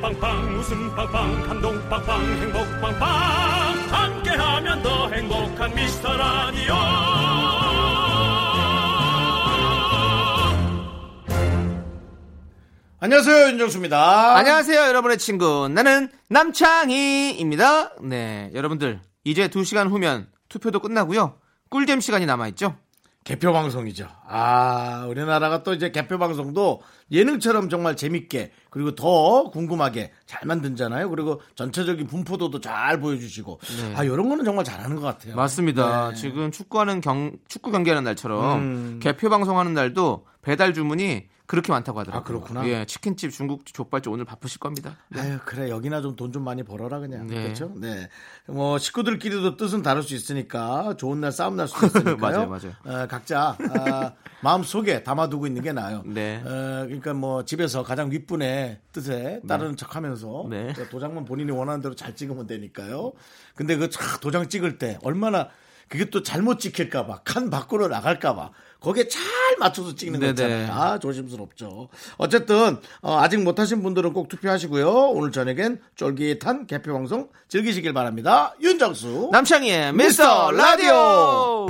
빵빵 웃음 빵빵 감동 빵빵 행복 빵빵 함께하면 더 행복한 미스터 라디오 안녕하세요 윤정수입니다. 안녕하세요, 여러분의 친구. 나는 남창희입니다. 네, 여러분들, 이제 2시간 후면 투표도 끝나고요. 꿀잼 시간이 남아있죠? 개표 방송이죠. 아 우리나라가 또 이제 개표 방송도 예능처럼 정말 재밌게 그리고 더 궁금하게 잘 만든잖아요. 그리고 전체적인 분포도도 잘 보여주시고 아 이런 거는 정말 잘하는 것 같아요. 맞습니다. 네. 지금 축구하는 경, 축구 경기하는 날처럼 음. 개표 방송하는 날도 배달 주문이 그렇게 많다고 하더라고요. 아, 그렇구나. 예, 치킨집, 중국집, 족발집 오늘 바쁘실 겁니다. 아유 그래 여기나 좀돈좀 많이 벌어라 그냥 네. 그렇죠. 네. 뭐 식구들끼리도 뜻은 다를 수 있으니까 좋은 날 싸움 날 수도 있으니까요. 맞아요, 맞아요. 어, 각자 아, 마음 속에 담아두고 있는 게 나아요. 네. 어, 그러니까 뭐 집에서 가장 윗분의 뜻에 따르는 척하면서 네. 도장만 본인이 원하는 대로 잘 찍으면 되니까요. 근데 그 차- 도장 찍을 때 얼마나 그게 또 잘못 찍힐까봐 칸 밖으로 나갈까봐 거기에 잘 맞춰서 찍는 거 네네. 있잖아요. 아 조심스럽죠. 어쨌든 어, 아직 못하신 분들은 꼭 투표하시고요. 오늘 저녁엔 쫄깃한 개표 방송 즐기시길 바랍니다. 윤정수 남창희의 미스터 미스터 라디오!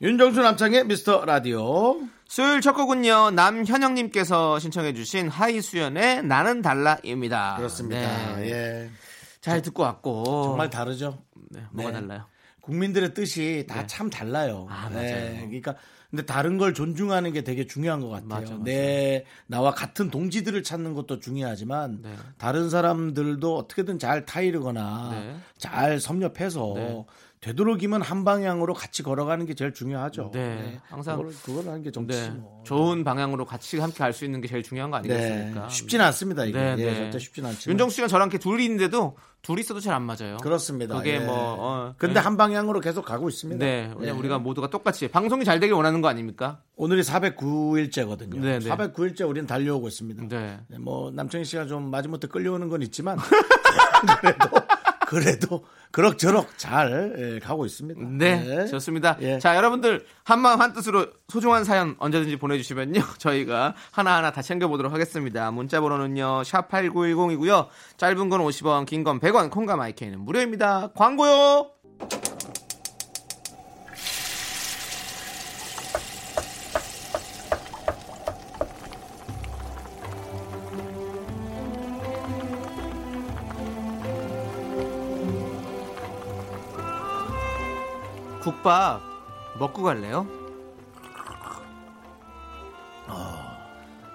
윤정수 남창의 미스터 라디오 수요일 첫 곡은요, 남현영님께서 신청해주신 하이수연의 나는 달라입니다. 그렇습니다. 네. 예. 잘 듣고 왔고. 정말 다르죠. 네, 뭐가 네. 달라요? 국민들의 뜻이 다 참 달라요. 네. 아, 네. 맞아요. 그러니까 근데 다른 걸 존중하는 게 되게 중요한 것 같아요. 맞아, 맞아. 내 나와 같은 동지들을 찾는 것도 중요하지만 네. 다른 사람들도 어떻게든 잘 타이르거나 네. 잘 섭렵해서 네. 되도록이면 한 방향으로 같이 걸어가는 게 제일 중요하죠. 네. 항상- 그걸, 그걸 하는 게 정치. 네. 뭐. 좋은 방향으로 같이 함께 갈 수 있는 게 제일 중요한 거 네. 아니겠습니까? 쉽지는 않습니다. 이게 네, 예, 네. 절대 쉽지는 않지만. 윤정수 씨가 저랑 이렇게 둘이 있는데도 둘이 있어도 잘 안 맞아요. 그렇습니다. 그게 예. 뭐, 어, 근데 네. 한 방향으로 계속 가고 있습니다. 네. 왜냐 예. 우리가 모두가 똑같이 방송이 잘 되길 원하는 거 아닙니까? 오늘이 409일째거든요. 네, 네. 409일째 우리는 달려오고 있습니다. 네. 네, 뭐 남청희 씨가 좀 마지못해 끌려오는 건 있지만 그래도 그래도 그럭저럭 잘 예, 가고 있습니다. 네, 좋습니다. 예. 자, 여러분들 한마음 한뜻으로 소중한 사연 언제든지 보내주시면요. 저희가 하나하나 다 챙겨보도록 하겠습니다. 문자 번호는요. 샵8910이고요. 짧은 건 50원, 긴 건 100원, 콩과 마이크는 무료입니다. 광고요! 국밥 먹고 갈래요?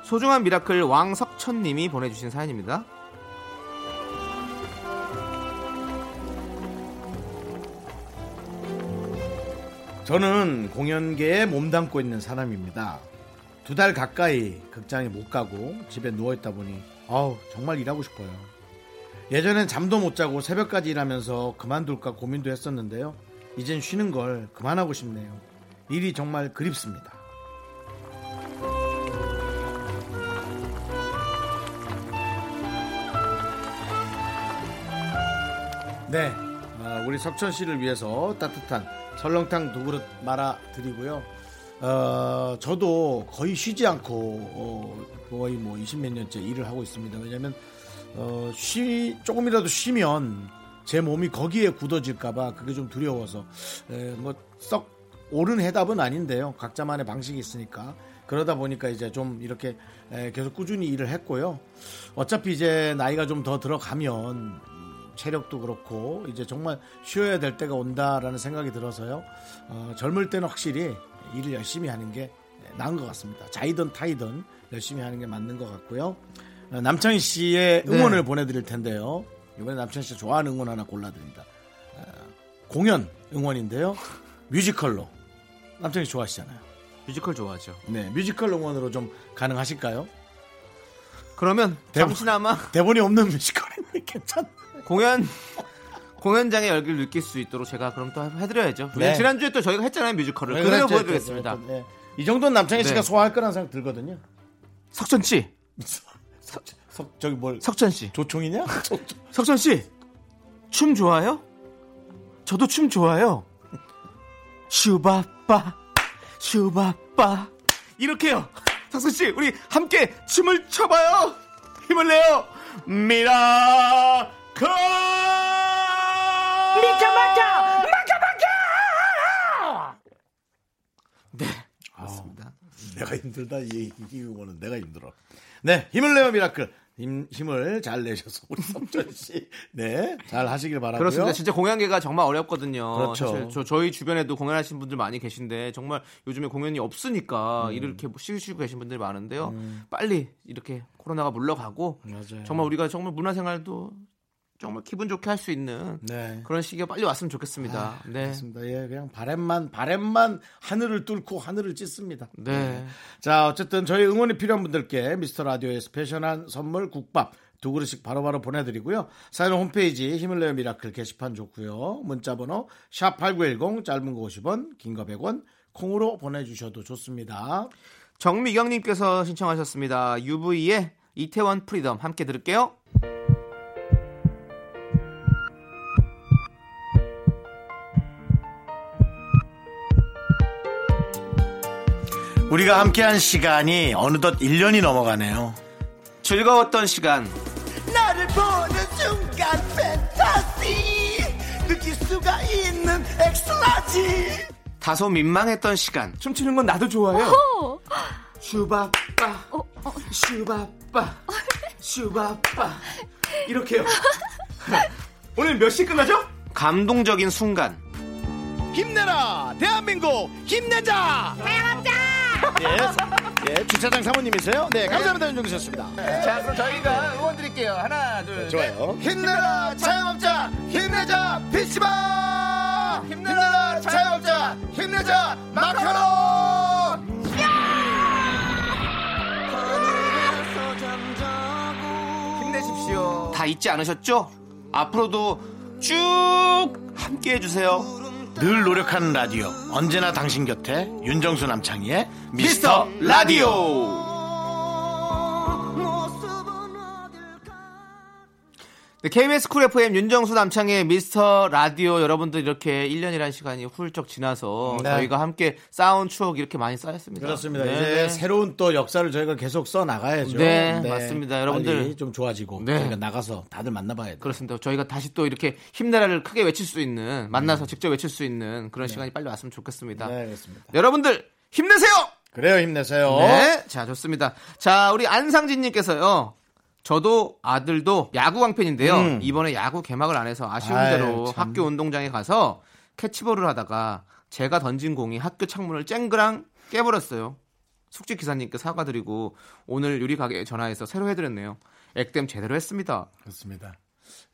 소중한 미라클 왕석천님이 보내주신 사연입니다. 저는 공연계에 몸담고 있는 사람입니다. 두 달 가까이 극장에 못 가고 집에 누워 있다 보니 아우 정말 일하고 싶어요. 예전엔 잠도 못 자고 새벽까지 일하면서 그만둘까 고민도 했었는데요. 이젠 쉬는 걸 그만하고 싶네요. 일이 정말 그립습니다. 네, 어, 우리 석천 씨를 위해서 따뜻한 설렁탕 두 그릇 말아 드리고요. 어, 저도 거의 쉬지 않고 어, 거의 뭐 20 몇 년째 일을 하고 있습니다. 왜냐하면 어, 쉬 조금이라도 쉬면 제 몸이 거기에 굳어질까봐 그게 좀 두려워서 뭐 썩 옳은 해답은 아닌데요. 각자만의 방식이 있으니까 그러다 보니까 이제 좀 이렇게 에, 계속 꾸준히 일을 했고요. 어차피 이제 나이가 좀 더 들어가면 체력도 그렇고 이제 정말 쉬어야 될 때가 온다라는 생각이 들어서요. 어, 젊을 때는 확실히 일을 열심히 하는 게 나은 것 같습니다. 자의든 타의든 열심히 하는 게 맞는 것 같고요. 어, 남창희 씨의 응원을 네. 보내드릴 텐데요. 이번에 남창희 씨 좋아하는 응원 하나 골라드립니다. 어, 공연 응원인데요. 뮤지컬로 남창희 좋아하시잖아요. 뮤지컬 좋아하죠. 네, 뮤지컬 응원으로 좀 가능하실까요? 그러면 대본. 잠시나마 대본이 없는 뮤지컬인데 괜찮. 공연 공연장의 열기를 느낄 수 있도록 제가 그럼 또 해드려야죠. 네. 지난주에 또 저희가 했잖아요 뮤지컬을. 네, 그대로 그랬죠, 보여드리겠습니다. 그랬죠. 네. 이 정도는 남창희 씨가 네. 소화할 거라는 생각 들거든요. 석천 씨, 석, 저기 뭘 석천 씨, 조총이냐? 석천 씨, 춤 좋아요? 저도 춤 좋아요. 슈바빠, 슈바빠 이렇게요. 석천 씨, 우리 함께 춤을 춰 봐요. 힘을 내요. miracle. 미카마카, 마카마카. 네, 맞습니다. 내가 힘들다 이, 이 응원은 내가 힘들어. 네, 힘을 내요 miracle. 힘, 힘을 잘 내셔서 우리 석전 씨, 네, 잘 하시길 바라고요. 그렇습니다. 진짜 공연계가 정말 어렵거든요. 그렇죠. 사실 저, 저희 주변에도 공연하신 분들 많이 계신데 정말 요즘에 공연이 없으니까 음. 이렇게 쉬시고 계신 분들이 많은데요. 빨리 이렇게 코로나가 물러가고 맞아요. 정말 우리가 정말 문화생활도 정말 기분 좋게 할 수 있는 네. 그런 시기가 빨리 왔으면 좋겠습니다. 네. 그렇습니다. 예, 그냥 바램만 바램만 하늘을 뚫고 하늘을 찢습니다. 네. 자, 어쨌든 저희 응원이 필요한 분들께 미스터 라디오의 special한 선물 국밥 두 그릇씩 바로바로 보내드리고요. 사연 홈페이지 힘을 내요 miracle 게시판 좋고요. 문자번호 샵 #8910 짧은 거 50원, 긴 거 100원 콩으로 보내주셔도 좋습니다. 정미경님께서 신청하셨습니다. UV의 이태원 freedom 함께 들을게요. 우리가 함께한 시간이 어느덧 1년이 넘어가네요. 즐거웠던 시간. 나를 보는 순간 팬타시 느낄 수가 있는 X-large. 다소 민망했던 시간. 춤추는 건 나도 좋아요. 슈바빠. 슈바빠. 슈바빠. 이렇게요. 오늘 몇 시 끝나죠? 감동적인 순간. 힘내라 대한민국 힘내자 예, 예 주차장 사모님이세요? 네 감사합니다 윤정수였습니다. 자 그럼 저희가 응원 드릴게요. 하나 둘 좋아요. 힘내라 자영업자 힘내자 PC방 힘내라 자영업자 힘내자 마카롱! 힘내십시오. 다 잊지 않으셨죠? 앞으로도 쭉 함께 해주세요 늘 노력하는 라디오. 언제나 당신 곁에 윤정수 남창희의 미스터 라디오 네, KBS Cool FM 윤정수 남창희의 미스터 라디오 여러분들 이렇게 1년이라는 시간이 훌쩍 지나서 네. 저희가 함께 쌓은 추억 이렇게 많이 쌓였습니다. 그렇습니다. 네. 이제 새로운 또 역사를 저희가 계속 써 나가야죠. 네, 맞습니다. 여러분들. 좀 좋아지고 네. 저희가 나가서 다들 만나봐야 돼요. 그렇습니다. 저희가 다시 또 이렇게 힘내라를 크게 외칠 수 있는 만나서 직접 외칠 수 있는 그런 시간이 빨리 왔으면 좋겠습니다. 네, 그렇습니다. 여러분들 힘내세요. 그래요, 힘내세요. 네, 자 좋습니다. 자 우리 안상진님께서요. 저도 아들도 야구 광팬인데요. 음. 이번에 야구 개막을 안 해서 아쉬운 아유, 대로 참. 학교 운동장에 가서 캐치볼을 하다가 제가 던진 공이 학교 창문을 쨍그랑 깨버렸어요. 숙직 기사님께 사과드리고 오늘 유리 가게에 전화해서 새로 해드렸네요. 액땜 제대로 했습니다. 그렇습니다.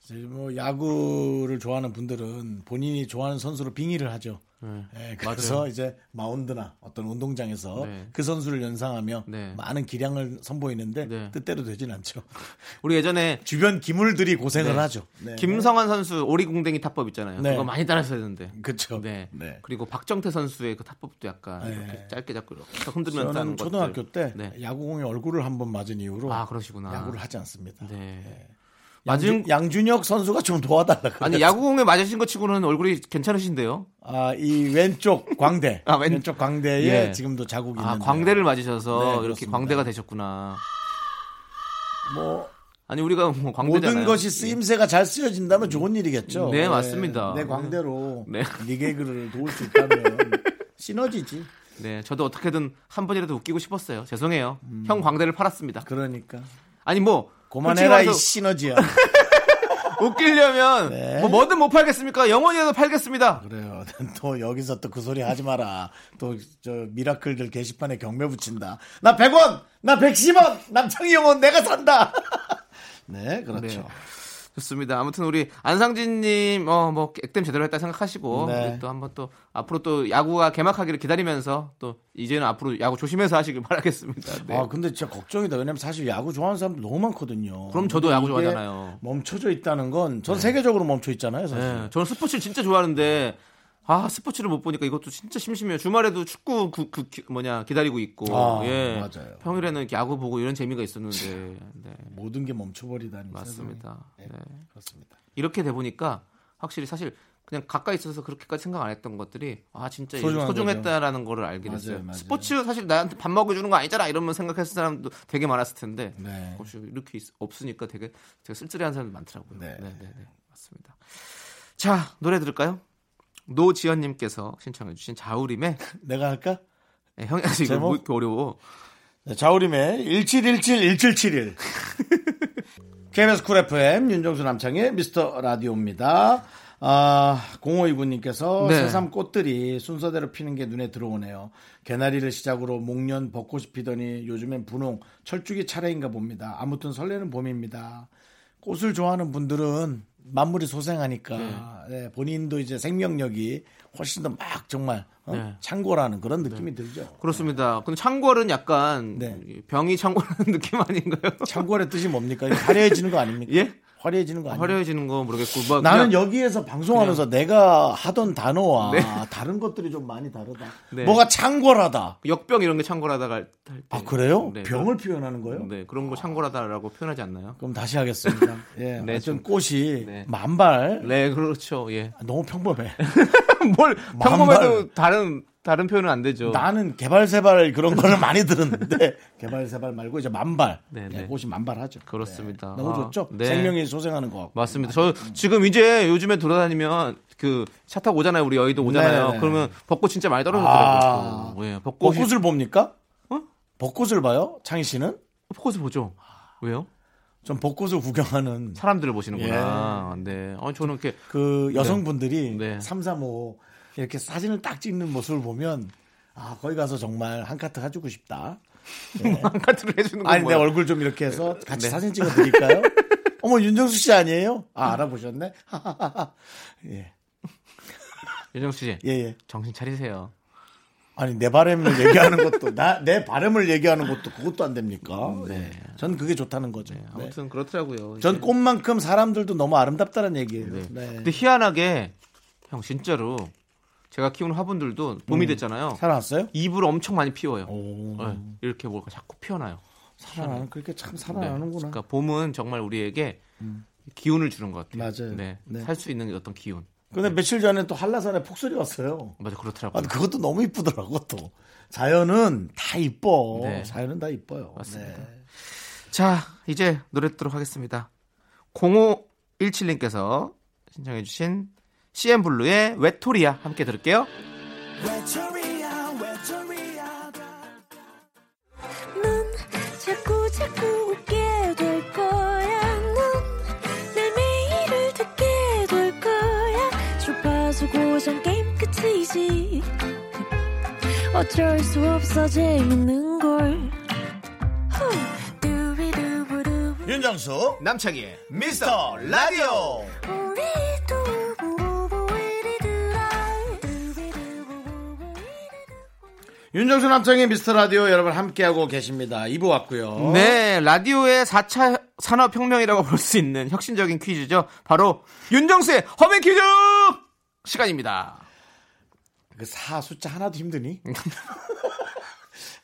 이제 뭐 야구를 좋아하는 분들은 본인이 좋아하는 선수로 빙의를 하죠. 네, 그래서 맞아요. 이제 마운드나 어떤 운동장에서 네. 그 선수를 연상하며 네. 많은 기량을 선보이는데 네. 뜻대로 되진 않죠. 우리 예전에 주변 기물들이 고생을 네. 하죠. 네. 김성환 선수 오리궁뎅이 타법 있잖아요. 네. 그거 많이 따라했어야 되는데. 그쵸. 네. 네. 그리고 박정태 선수의 그 타법도 약간 네. 이렇게 짧게 잡고 이렇게 흔들면서 저는 초등학교 것들. 때 네. 야구공에 얼굴을 한번 맞은 이후로 아, 그러시구나. 야구를 하지 않습니다. 네. 양준, 맞은 양준 혁 선수가 좀 도와달라. 아니 야구공에 맞으신 것 치고는 얼굴이 괜찮으신데요. 아, 이 왼쪽 광대. 아, 왼- 왼쪽 광대에 예. 지금도 자국이 아 있는데. 광대를 맞으셔서 네, 이렇게 그렇습니다. 광대가 되셨구나. 뭐 아니 우리가 뭐 광대잖아요. 모든 것이 쓰임새가 잘 쓰여진다면 좋은 일이겠죠. 네, 맞습니다. 내 광대로 네. 네 개그를 도울 수 있다면 시너지지. 네, 저도 어떻게든 한 번이라도 웃기고 싶었어요. 죄송해요. 형 광대를 팔았습니다. 그러니까 아니 뭐 고만해라 이 시너지야. 웃기려면 네. 뭐 뭐든 못 팔겠습니까? 영원히라도 팔겠습니다. 그래요. 또 여기서 또 그 소리 하지 마라. 또 저 미라클들 게시판에 경매 붙인다. 나 100원, 나 110원, 남창희 영원 내가 산다. 네, 그렇죠. 네. 좋습니다. 아무튼 우리 안상진님 어뭐 액땜 제대로 했다 생각하시고 네. 또 한번 또 앞으로 또 야구가 개막하기를 기다리면서 또 이제는 앞으로 야구 조심해서 하시길 바라겠습니다. 네. 아 근데 진짜 걱정이다. 왜냐면 사실 야구 좋아하는 사람들 너무 많거든요. 그럼 저도 야구 좋아하잖아요. 멈춰져 있다는 건전 세계적으로 멈춰 있잖아요. 사실. 네, 저는 스포츠를 진짜 좋아하는데 아 스포츠를 못 보니까 이것도 진짜 심심해요. 주말에도 축구 그, 그 기- 뭐냐 기다리고 있고 아, 예. 맞아요. 평일에는 야구 보고 이런 재미가 있었는데 네, 모든 게 멈춰버리다니. 맞습니다. 네. 네, 그렇습니다. 이렇게 돼 보니까 확실히 사실 그냥 가까이 있어서 그렇게까지 생각 안 했던 것들이 아 진짜 소중했다라는 거를 알게 맞아요, 됐어요. 맞아요. 스포츠 사실 나한테 밥 먹여주는 거 아니잖아 이러면 생각했을 사람도 되게 많았을 텐데 네. 혹시 이렇게 있- 없으니까 되게 되게 쓸쓸해하는 사람도 많더라고요. 네. 네, 네, 네. 맞습니다. 자 노래 들을까요? 노지연님께서 신청해주신 자우림의 내가 할까? 네, 형이 아직 이거 제목? 뭐 이렇게 어려워. 네, 자우림의 1717-1771. KBS Cool FM 윤정수 남창희의 미스터 라디오입니다. 아, 0529님께서 네. 새삼 꽃들이 순서대로 피는 게 눈에 들어오네요. 개나리를 시작으로 목련 벚꽃이 피더니 요즘엔 분홍, 철쭉이 차례인가 봅니다. 아무튼 설레는 봄입니다. 꽃을 좋아하는 분들은 만물이 소생하니까 네, 본인도 이제 생명력이 훨씬 더 막 정말 어? 네. 창고라는 그런 느낌이 들죠. 그렇습니다. 근데 창궐은 약간 네. 병이 창궐하는 느낌 아닌가요? 창고의 뜻이 뭡니까? 이거 화려해지는 거 아닙니까? 예? 화려해지는 거 아니에요? 화려해지는 거 모르겠고 뭐 나는 그냥- 여기에서 방송하면서 내가 하던 단어와 네. 다른 것들이 좀 많이 다르다. 네. 뭐가 창궐하다. 역병 이런 게 창궐하다가 할 때. 아 그래요? 네, 병을 표현하는 거예요? 네, 그런 거 창궐하다라고 표현하지 않나요? 그럼 다시 하겠습니다. 예, 네, 좀- 꽃이 네. 만발 네, 그렇죠. 예. 너무 평범해. 뭘 만발. 평범해도 다른 다른 표현은 안 되죠. 나는 개발세발 그런 거를 많이 들었는데 개발세발 말고 이제 만발. 네, 네, 네. 꽃이 만발하죠. 그렇습니다. 네, 너무 아, 좋죠. 네. 생명이 소생하는 거. 맞습니다. 저 지금 이제 요즘에 돌아다니면 그 차 타고 오잖아요. 우리 여의도 오잖아요. 네, 네. 그러면 벚꽃 진짜 많이 아. 떨어졌더라고요. 예, 벚꽃이 벚꽃을 봅니까? 어? 벚꽃을 봐요? 창희 씨는? 벚꽃을 보죠. 왜요? 전 벚꽃을 구경하는 사람들을 보시는구나. 네. 아, 저는 이렇게 그 여성분들이 네. 3, 3, 5 이렇게 사진을 딱 찍는 모습을 보면 아 거기 가서 정말 한 카트 해주고 싶다. 한 카트를 해주는 거 아니 내 뭐야? 얼굴 좀 이렇게 해서 같이 네. 사진 찍어 드릴까요? 어머 윤정수 씨 아니에요? 아 알아보셨네. 예, 윤정수 씨, 예, 예. 정신 차리세요. 아니 내 바람을 얘기하는 것도 나 내 바람을 얘기하는 것도 그것도 안 됩니까? 네. 전 그게 좋다는 거죠. 네. 아무튼 그렇더라고요. 전. 꽃만큼 사람들도 너무 아름답다는 얘기예요. 네. 네. 근데 희한하게 형 진짜로 제가 키우는 화분들도 봄이 음. 됐잖아요. 살아났어요? ip을 엄청 많이 피워요. 오. 네, 이렇게 뭐가 자꾸 피어나요. 살아나는 그렇게 참 네. 살아나는구나. 그러니까 봄은 정말 우리에게 기운을 주는 것 같아요. 맞아요. 네. 네. 살 수 있는 어떤 기운. 근데 며칠 전에 또 한라산에 폭설이 왔어요. 맞아 아, 그렇더라고요. 그것도 너무 이쁘더라고 또. 자연은 다 이뻐. 네. 자연은 다 이뻐요. 맞습니다. 네. 자, 이제 노래 듣도록 하겠습니다. 0517님께서 신청해주신 CM 블루의 외토리아 함께 들을게요. 넌 자꾸 자꾸 웃게 될 거야. 넌내 매일을 듣게 될 거야. 주파수 고정 게임 끝이지. 어쩔 수 없어 재밌는 걸. 윤정수 남창희의 미스터 라디오. 윤정수 남창의 미스터 라디오 여러분 함께하고 계십니다. 2부 왔고요. 네, 라디오의 4차 산업혁명이라고 볼 수 있는 혁신적인 퀴즈죠. 바로 윤정수의 허밍 퀴즈 시간입니다. 그사 숫자 하나도 힘드니?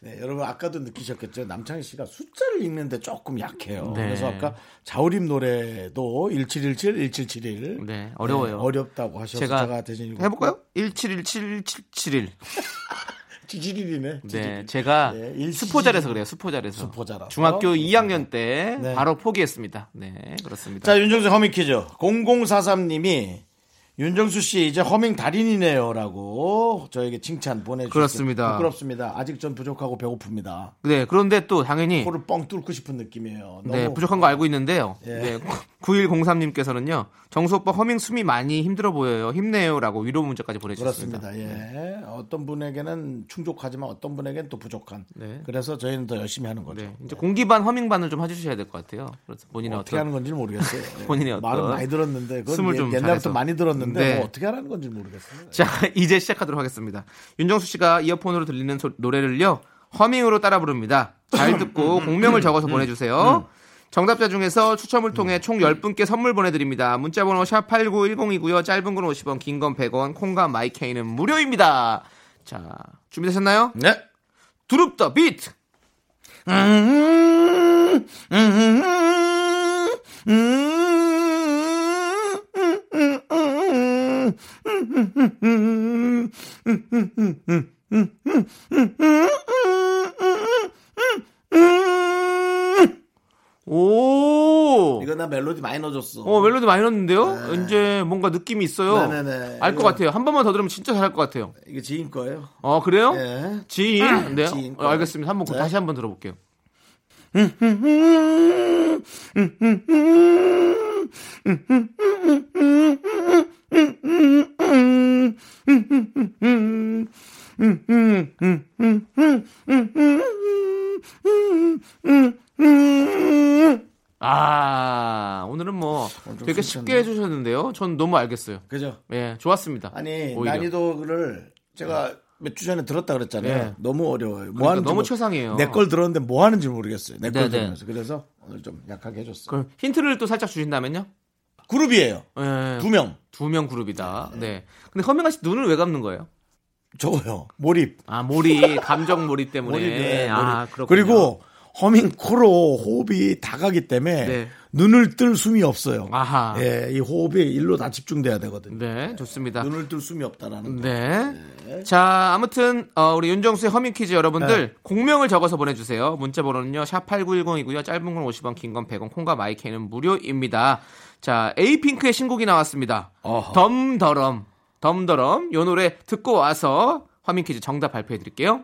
네, 여러분 아까도 느끼셨겠죠. 남창희 씨가 숫자를 읽는데 조금 약해요. 네. 그래서 아까 자우림 노래도 1717, 1771. 네, 어려워요. 어렵다고 하셔서 제가, 제가 대신 읽고 해볼까요? 171771. 17일이네. 네, 제가 네, 일- 수포자라서 그래요. 수포자라서. 수포자라서. 중학교 2학년 때 네. 바로 포기했습니다. 네, 그렇습니다. 자, 윤정수 허밍 퀴즈. 0043님이 윤정수 씨 이제 허밍 달인이네요라고 저에게 칭찬 보내주셨어요. 그렇습니다. 부끄럽습니다. 아직 전 부족하고 배고픕니다. 네, 그런데 또 당연히 코를 뻥 뚫고 싶은 느낌이에요. 너무 네, 부족한 거 알고 있는데요. 예. 네, 9103님께서는요. 정수 오빠 허밍 숨이 많이 힘들어 보여요. 힘내요라고 위로 문자까지 보내주셨습니다. 그렇습니다. 예. 어떤 분에게는 충족하지만 어떤 분에게는 또 부족한. 네. 그래서 저희는 더 열심히 하는 거죠. 네. 이제 공기반 허밍반을 좀 해주셔야 될 것 같아요. 그래서 본인의 어떻게 어떤 하는 건지 모르겠어요. 예. 본인의 어떤 말은 많이 들었는데 그건 숨을 예- 좀 옛날부터 잘해서. 많이 들었는데 네. 뭐 어떻게 하라는 건지 모르겠어요. 자, 이제 시작하도록 하겠습니다. 윤정수 씨가 이어폰으로 들리는 소- 노래를요, 허밍으로 따라 부릅니다. 잘 듣고 공명을 적어서 보내주세요. 정답자 중에서 추첨을 통해 총 10분께 선물 보내드립니다. 문자번호 샵8910이고요. 짧은 건 50원, 긴 건 100원, 콩과 마이케이는 무료입니다. 자, 준비되셨나요? 네. 두릅 더 비트! 오! 이거 나 멜로디 많이 넣어줬어. 어, 멜로디 많이 넣었는데요? 이제 뭔가 느낌이 있어요. 네네네. 알 것 같아요. 한 번만 더 들으면 진짜 잘할 것 같아요. 이게 지인 거예요. 어, 그래요? 예. 지인? 네. 지인 어, 알겠습니다. 한번 네. 다시 한 번 들어볼게요. 아, 오늘은 뭐 되게 쉽게 해주셨는데요. 전 너무 알겠어요. 그죠? 예, 좋았습니다. 아니 오히려. 난이도를 제가 몇주 전에 들었다 그랬잖아요. 네. 너무 어려워요. 뭐 그러니까 하는지 너무 모- 최상이에요. 내 걸 들었는데 뭐 하는지 모르겠어요. 내걸 네네. 들으면서 그래서 오늘 좀 약하게 해줬어. 그럼 힌트를 또 살짝 주신다면요? 그룹이에요. 예, 두 명. 두 명 그룹이다. 네. 근데 허밍아 씨 눈을 왜 감는 거예요? 저거요. 몰입. 아, 몰입, 감정 몰입 때문에. 몰입. 아, 몰입. 그렇군요. 그리고 허밍 코로 호흡이 다 가기 때문에 네. 눈을 뜰 숨이 없어요. 아하. 예, 이 호흡이 일로 다 집중돼야 되거든요. 네, 좋습니다. 눈을 뜰 숨이 없다라는 거. 네. 자, 아무튼 어, 우리 윤정수의 허밍 퀴즈 여러분들 네. 공명을 적어서 보내주세요. 문자 번호는요. 샵 8910이고요. 짧은 건 50원, 긴 건 100원, 콩과 마이케는 무료입니다. 자, 에이핑크의 신곡이 나왔습니다. 어허. 덤더럼. 덤더럼. 요 노래 듣고 와서 허밍 퀴즈 정답 발표해 드릴게요.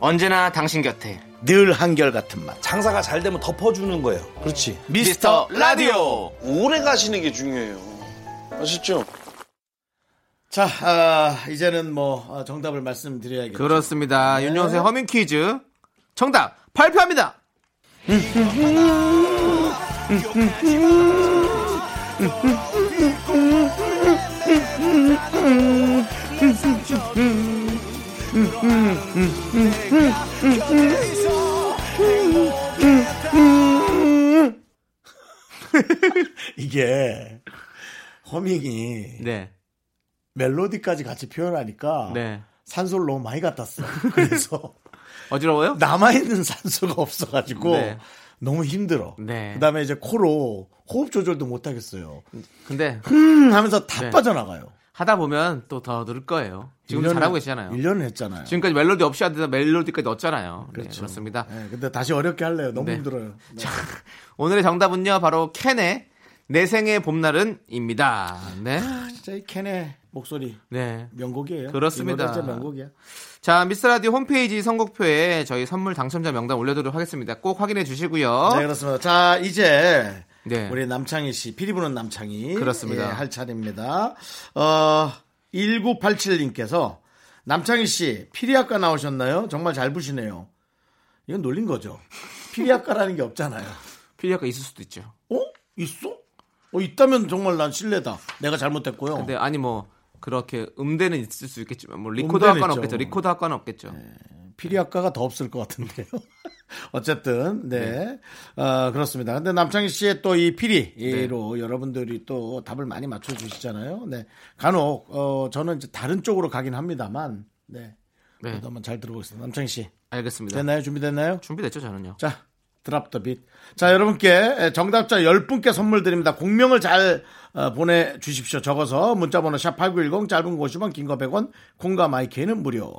언제나 당신 곁에 늘 한결 같은 맛. 장사가 잘 되면 덮어주는 거예요. 그렇지. 미스터 라디오. 오래 가시는 게 중요해요. 아셨죠? 자, 아, 이제는 뭐 아, 정답을 말씀드려야겠죠. 그렇습니다. 윤정수의 허밍 퀴즈 정답 발표합니다. 이게 허밍이 네, 멜로디까지 같이 표현하니까 네. 산소를 너무 많이 갖다 써. 그래서 어지러워요? 남아 있는 산소가 없어가지고 네. 너무 힘들어. 네. 그 다음에 이제 코로 호흡 조절도 못 하겠어요. 근데 음 하면서 다 네. 빠져나가요. 하다 보면 또 더 늘을 거예요. 지금 1년을 잘하고 계시잖아요. 1년을 했잖아요. 지금까지 멜로디 없이 하다가 멜로디까지 넣었잖아요. 네, 그렇죠. 그렇습니다. 네, 근데 다시 어렵게 할래요. 너무 네. 힘들어요. 네. 오늘의 정답은요, 바로 캔의 내 생의 봄날은입니다. 네. 진짜 이 캔의 목소리 네. 명곡이에요. 그렇습니다. 진짜 명곡이야. 자, 미스라디오 홈페이지 선곡표에 저희 선물 당첨자 명단 올려두도록 하겠습니다. 꼭 확인해 주시고요. 네, 그렇습니다. 자, 이제 네. 우리 남창희 씨, 피리 부는 남창희. 그렇습니다. 예, 할 차례입니다. 어, 1987님께서 남창희 씨, 피리학과 나오셨나요? 정말 잘 부시네요. 이건 놀린 거죠. 피리학과라는 게 없잖아요. 피리학과 있을 수도 있죠. 어? 있어? 어, 있다면 정말 난 신뢰다. 내가 잘못했고요. 근데 아니 뭐 그렇게 음대는 있을 수 있겠지만 뭐 리코더 학과는 있죠. 없겠죠. 리코더 학과는 없겠죠. 피리학과가 더 없을 것 같은데요. 어쨌든 네, 어, 그렇습니다. 근데 남창희 씨의 또 이 피리로 여러분들이 또 답을 많이 맞춰 주시잖아요. 네, 간혹 어, 저는 이제 다른 쪽으로 가긴 합니다만, 네, 네. 한번 잘 들어보겠습니다. 남창희 씨 알겠습니다. 됐나요? 준비됐나요? 준비됐죠, 저는요. 자, 드랍 더 빛. 자, 여러분께 정답자 10분께 선물 드립니다. 공명을 잘 어, 보내주십시오. 적어서 문자번호 샵8910 짧은 거 50원 긴 거 100원 콩과 마이케이는 무료.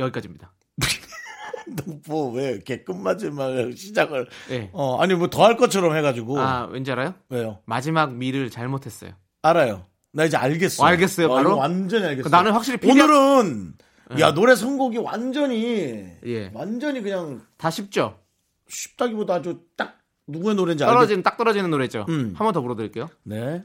여기까지입니다. 뭐왜 이렇게 끝마지막 시작을 네. 어 아니 뭐 더 할 것처럼 해가지고 아, 왠지 알아요? 왜요? 마지막 미를 잘못했어요. 알아요. 나 이제 알겠어. 어, 알겠어요, 바로? 완전히 알겠어. 나는 확실히 PD 오늘은 야 노래 선곡이 완전히 예. 완전히 그냥 다 쉽죠? 쉽다기보다 아주 딱 누구의 노래인지 알겠. 떨어지는 딱 떨어지는 노래죠. 음. 한번 더 불러드릴게요. 네.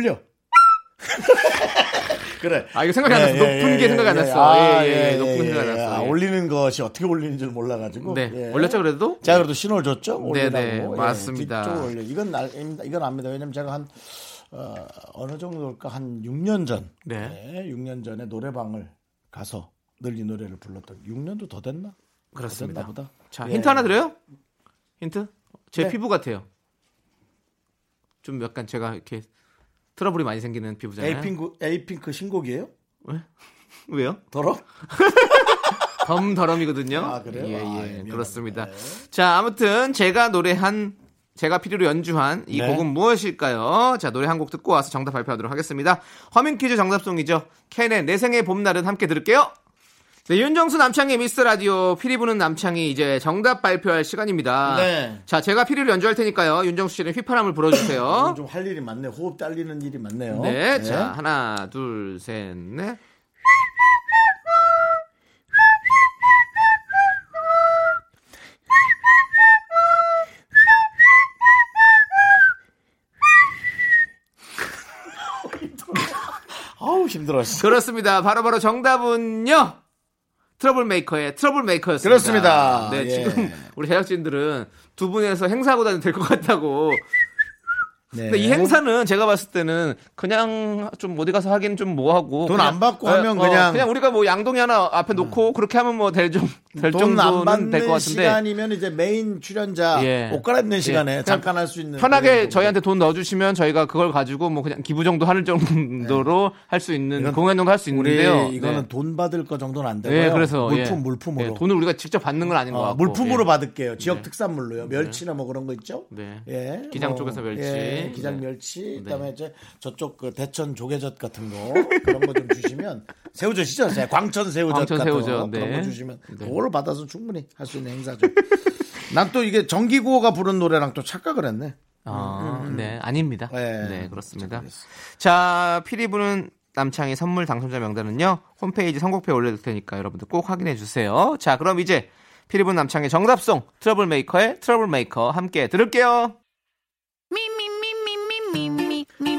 올려. 그래. 아, 이거 생각이 안 났어. 높은 게 생각이 안 났어. 아, 예, 예, 높은 게 생각이 안 났어. 아, 예. 올리는 것이 어떻게 올리는 줄 몰라가지고. 네. 예. 올렸죠, 그래도? 제가 그래도 신호를 줬죠. 네, 예, 맞습니다. 뒤쪽으로 올려. 이건 알, 이건 압니다. 왜냐면 제가 한 어, 어느 정도일까 한 6년 전, 네. 네, 6년 전에 노래방을 가서 늘 이 노래를 불렀던 6년도 더 됐나? 그렇습니다. 더 보다. 자, 예. 힌트 하나 드려요? 힌트? 제 네. 피부 같아요. 좀 약간 제가 이렇게 트러블이 많이 생기는 피부잖아요. 에이핑크 에이핑크 신곡이에요? 왜요? 더러? 덤더럼이거든요. 아, 그래요? 예, 아, 예, 예, 미안합니다. 그렇습니다. 네. 자, 아무튼 제가 노래한 제가 피리로 연주한 이 네. 곡은 무엇일까요? 자, 노래 한 곡 듣고 와서 정답 발표하도록 하겠습니다. 허밍 퀴즈 정답송이죠. 캔의 내 생에 봄날은 함께 들을게요. 네, 윤정수 남창희의 미스터 라디오 피리 부는 남창희 이제 정답 발표할 시간입니다. 네. 자, 제가 피리를 연주할 테니까요. 윤정수 씨는 휘파람을 불어주세요. 좀 할 일이 많네. 호흡 딸리는 일이 많네요. 네, 자, 하나, 둘, 셋, 넷. 아우 힘들어. 그렇습니다. 바로바로 정답은요. 트러블 메이커의 트러블 메이커였습니다. 그렇습니다. 네, 예. 지금 우리 제작진들은 두 분에서 행사하고 다니면 될 것 같다고. 네. 근데 이 행사는 제가 봤을 때는 그냥 좀 어디 가서 하기는 좀 뭐하고 돈안 그냥- 받고 어, 하면 어, 그냥- 음. 그냥 우리가 뭐 양동이 하나 앞에 놓고 그렇게 하면 뭐 될 좀 될돈안 정도는 될 것 같은데 시간이면 이제 메인 출연자 예. 옷 갈아입는 시간에 그냥 잠깐 할 수 있는 편하게 저희한테 돈 넣어주시면 저희가 그걸 가지고 뭐 그냥 기부 정도 하는 정도로 할수 있는 네. 이건 공연 정도 할 수 있는데요. 이거는 네. 돈 받을 거 정도는 안 되고요. 네, 그래서 물품 예. 물품으로 예, 돈을 우리가 직접 받는 건 아닌 것 어, 같고 물품으로 예. 받을게요. 지역 특산물로요. 멸치나 뭐 그런 거 있죠. 네. 예, 기장 뭐, 쪽에서 멸치. 예, 기장 네. 멸치. 그다음에 이제 저쪽 그 대천 조개젓 같은 거 그런 거 좀 주시면 새우젓이죠. 새- 광천 새우젓 광천 같은 새우젓, 거 그런 네. 거 주시면 네. 그거를 받아서 충분히 할 수 있는 행사죠. 난 또 이게 정기구호가 부른 노래랑 또 착각을 했네. 아, 네, 아닙니다. 네. 네, 그렇습니다. 자, 피리 부는 남창희 선물 당첨자 명단은요, 홈페이지 선곡표에 올려둘 테니까 여러분들 꼭 확인해 주세요. 자, 그럼 이제 피리 부는 남창희 정답송, 트러블 메이커의 트러블 메이커 함께 들을게요.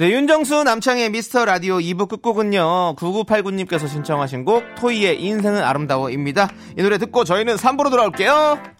네 윤정수 남창희의 미스터 라디오 2부 끝곡은요 9989님께서 신청하신 곡 토이의 인생은 아름다워입니다. 이 노래 듣고 저희는 3부로 돌아올게요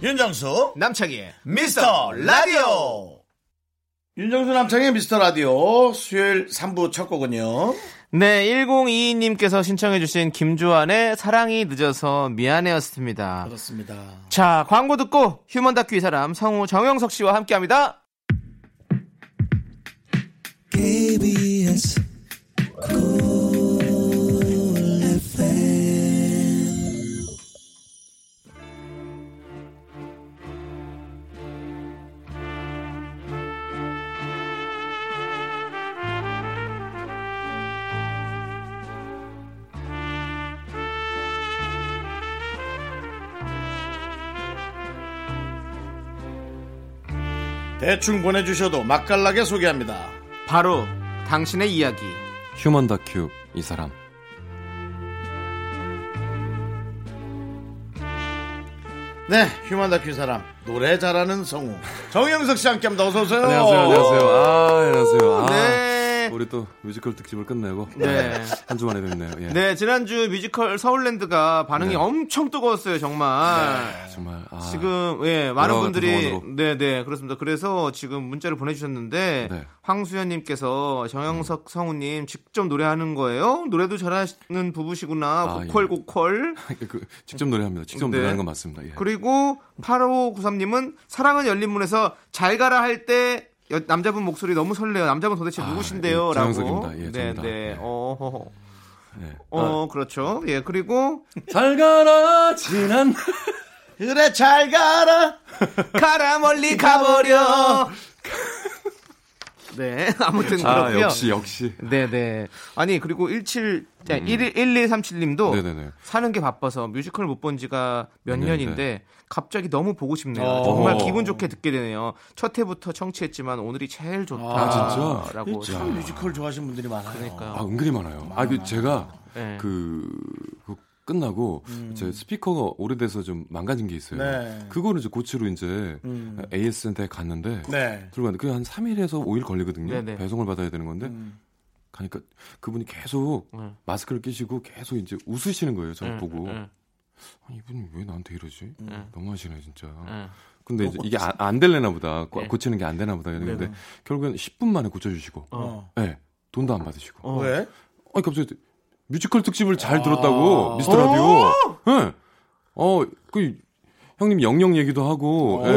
윤정수 남창희의 미스터 라디오. 윤정수 남창의 미스터 라디오. 수요일 3부 첫 곡은요. 네, 1022님께서 신청해 주신 김주환의 사랑이 늦어서 미안해였습니다. 그렇습니다. 자, 광고 듣고 휴먼 다큐 이 사람 성우 정영석 씨와 함께 합니다. KBS 대충 보내주셔도 맛깔나게 소개합니다. 바로 당신의 이야기. 휴먼 다큐 이 사람. 네 휴먼 다큐 사람. 노래 잘하는 성우. 정영석 씨 함께합니다. 어서 오세요. 안녕하세요 안녕하세요. 아 안녕하세요. 아, 네. 우리 또 뮤지컬 특집을 끝내고 네. 한 주 만에 됐네요 예. 네, 지난주 뮤지컬 서울랜드가 반응이 네. 엄청 뜨거웠어요, 정말. 정말 아, 지금 예 많은 분들이 구성원으로. 네네 그렇습니다. 그래서 지금 문자를 보내 주셨는데 네. 황수연 님께서 정영석 성우 님 직접 노래하는 거예요? 노래도 잘하는 부부시구나 아, 고퀄 예. 고퀄. 그, 직접 노래합니다 직접 네. 노래하는 건 맞습니다 예. 그리고 8593님은 사랑은 열린 문에서 잘 가라 할때 남자분 목소리 너무 설레요. 남자분 도대체 아, 누구신데요? 예, 라고. 예, 네. 네. 예. 어, 예. 어, 그렇죠. 예, 그리고 잘 가라 지난 그래 잘 가라 가라 멀리 가버려. 네, 아무튼 아 그렇고요. 역시 역시 네, 네. 아니 그리고 17 1 1137님도 네네네 사는 게 바빠서 뮤지컬 못 본 지가 몇 네네. 년인데 갑자기 너무 보고 싶네요. 어. 정말 기분 좋게 듣게 되네요. 첫 회부터 청취했지만 오늘이 제일 좋다. 아, 진짜? 라고. 참 뮤지컬 좋아하시는 분들이 많아요 그러니까요. 아 은근히 많아요 아그 제가 네. 그, 그 끝나고 제 스피커가 오래돼서 좀 망가진 게 있어요. 네. 그거를 이제 고치러 이제 음. AS한테 갔는데 네 들고 갔는데 그게 한 3일에서 5일 걸리거든요. 네네. 배송을 받아야 되는 건데 음. 가니까 그분이 계속 네. 마스크를 끼시고 계속 이제 웃으시는 거예요. 저를 네, 보고 네, 아니, 이분이 왜 나한테 이러지? 네. 너무 하시네 진짜. 네. 근데 이제 이게 안, 안 될래나 보다. 고- 네. 고치는 게 안 되나 보다. 근데 네네. 결국엔 10분 만에 고쳐주시고, 어. 네, 돈도 안 받으시고. 어. 왜? 아니 갑자기 뮤지컬 특집을 잘 아. 들었다고 미스터 라디오. 예. 어, 그 형님 영영 얘기도 하고, 예,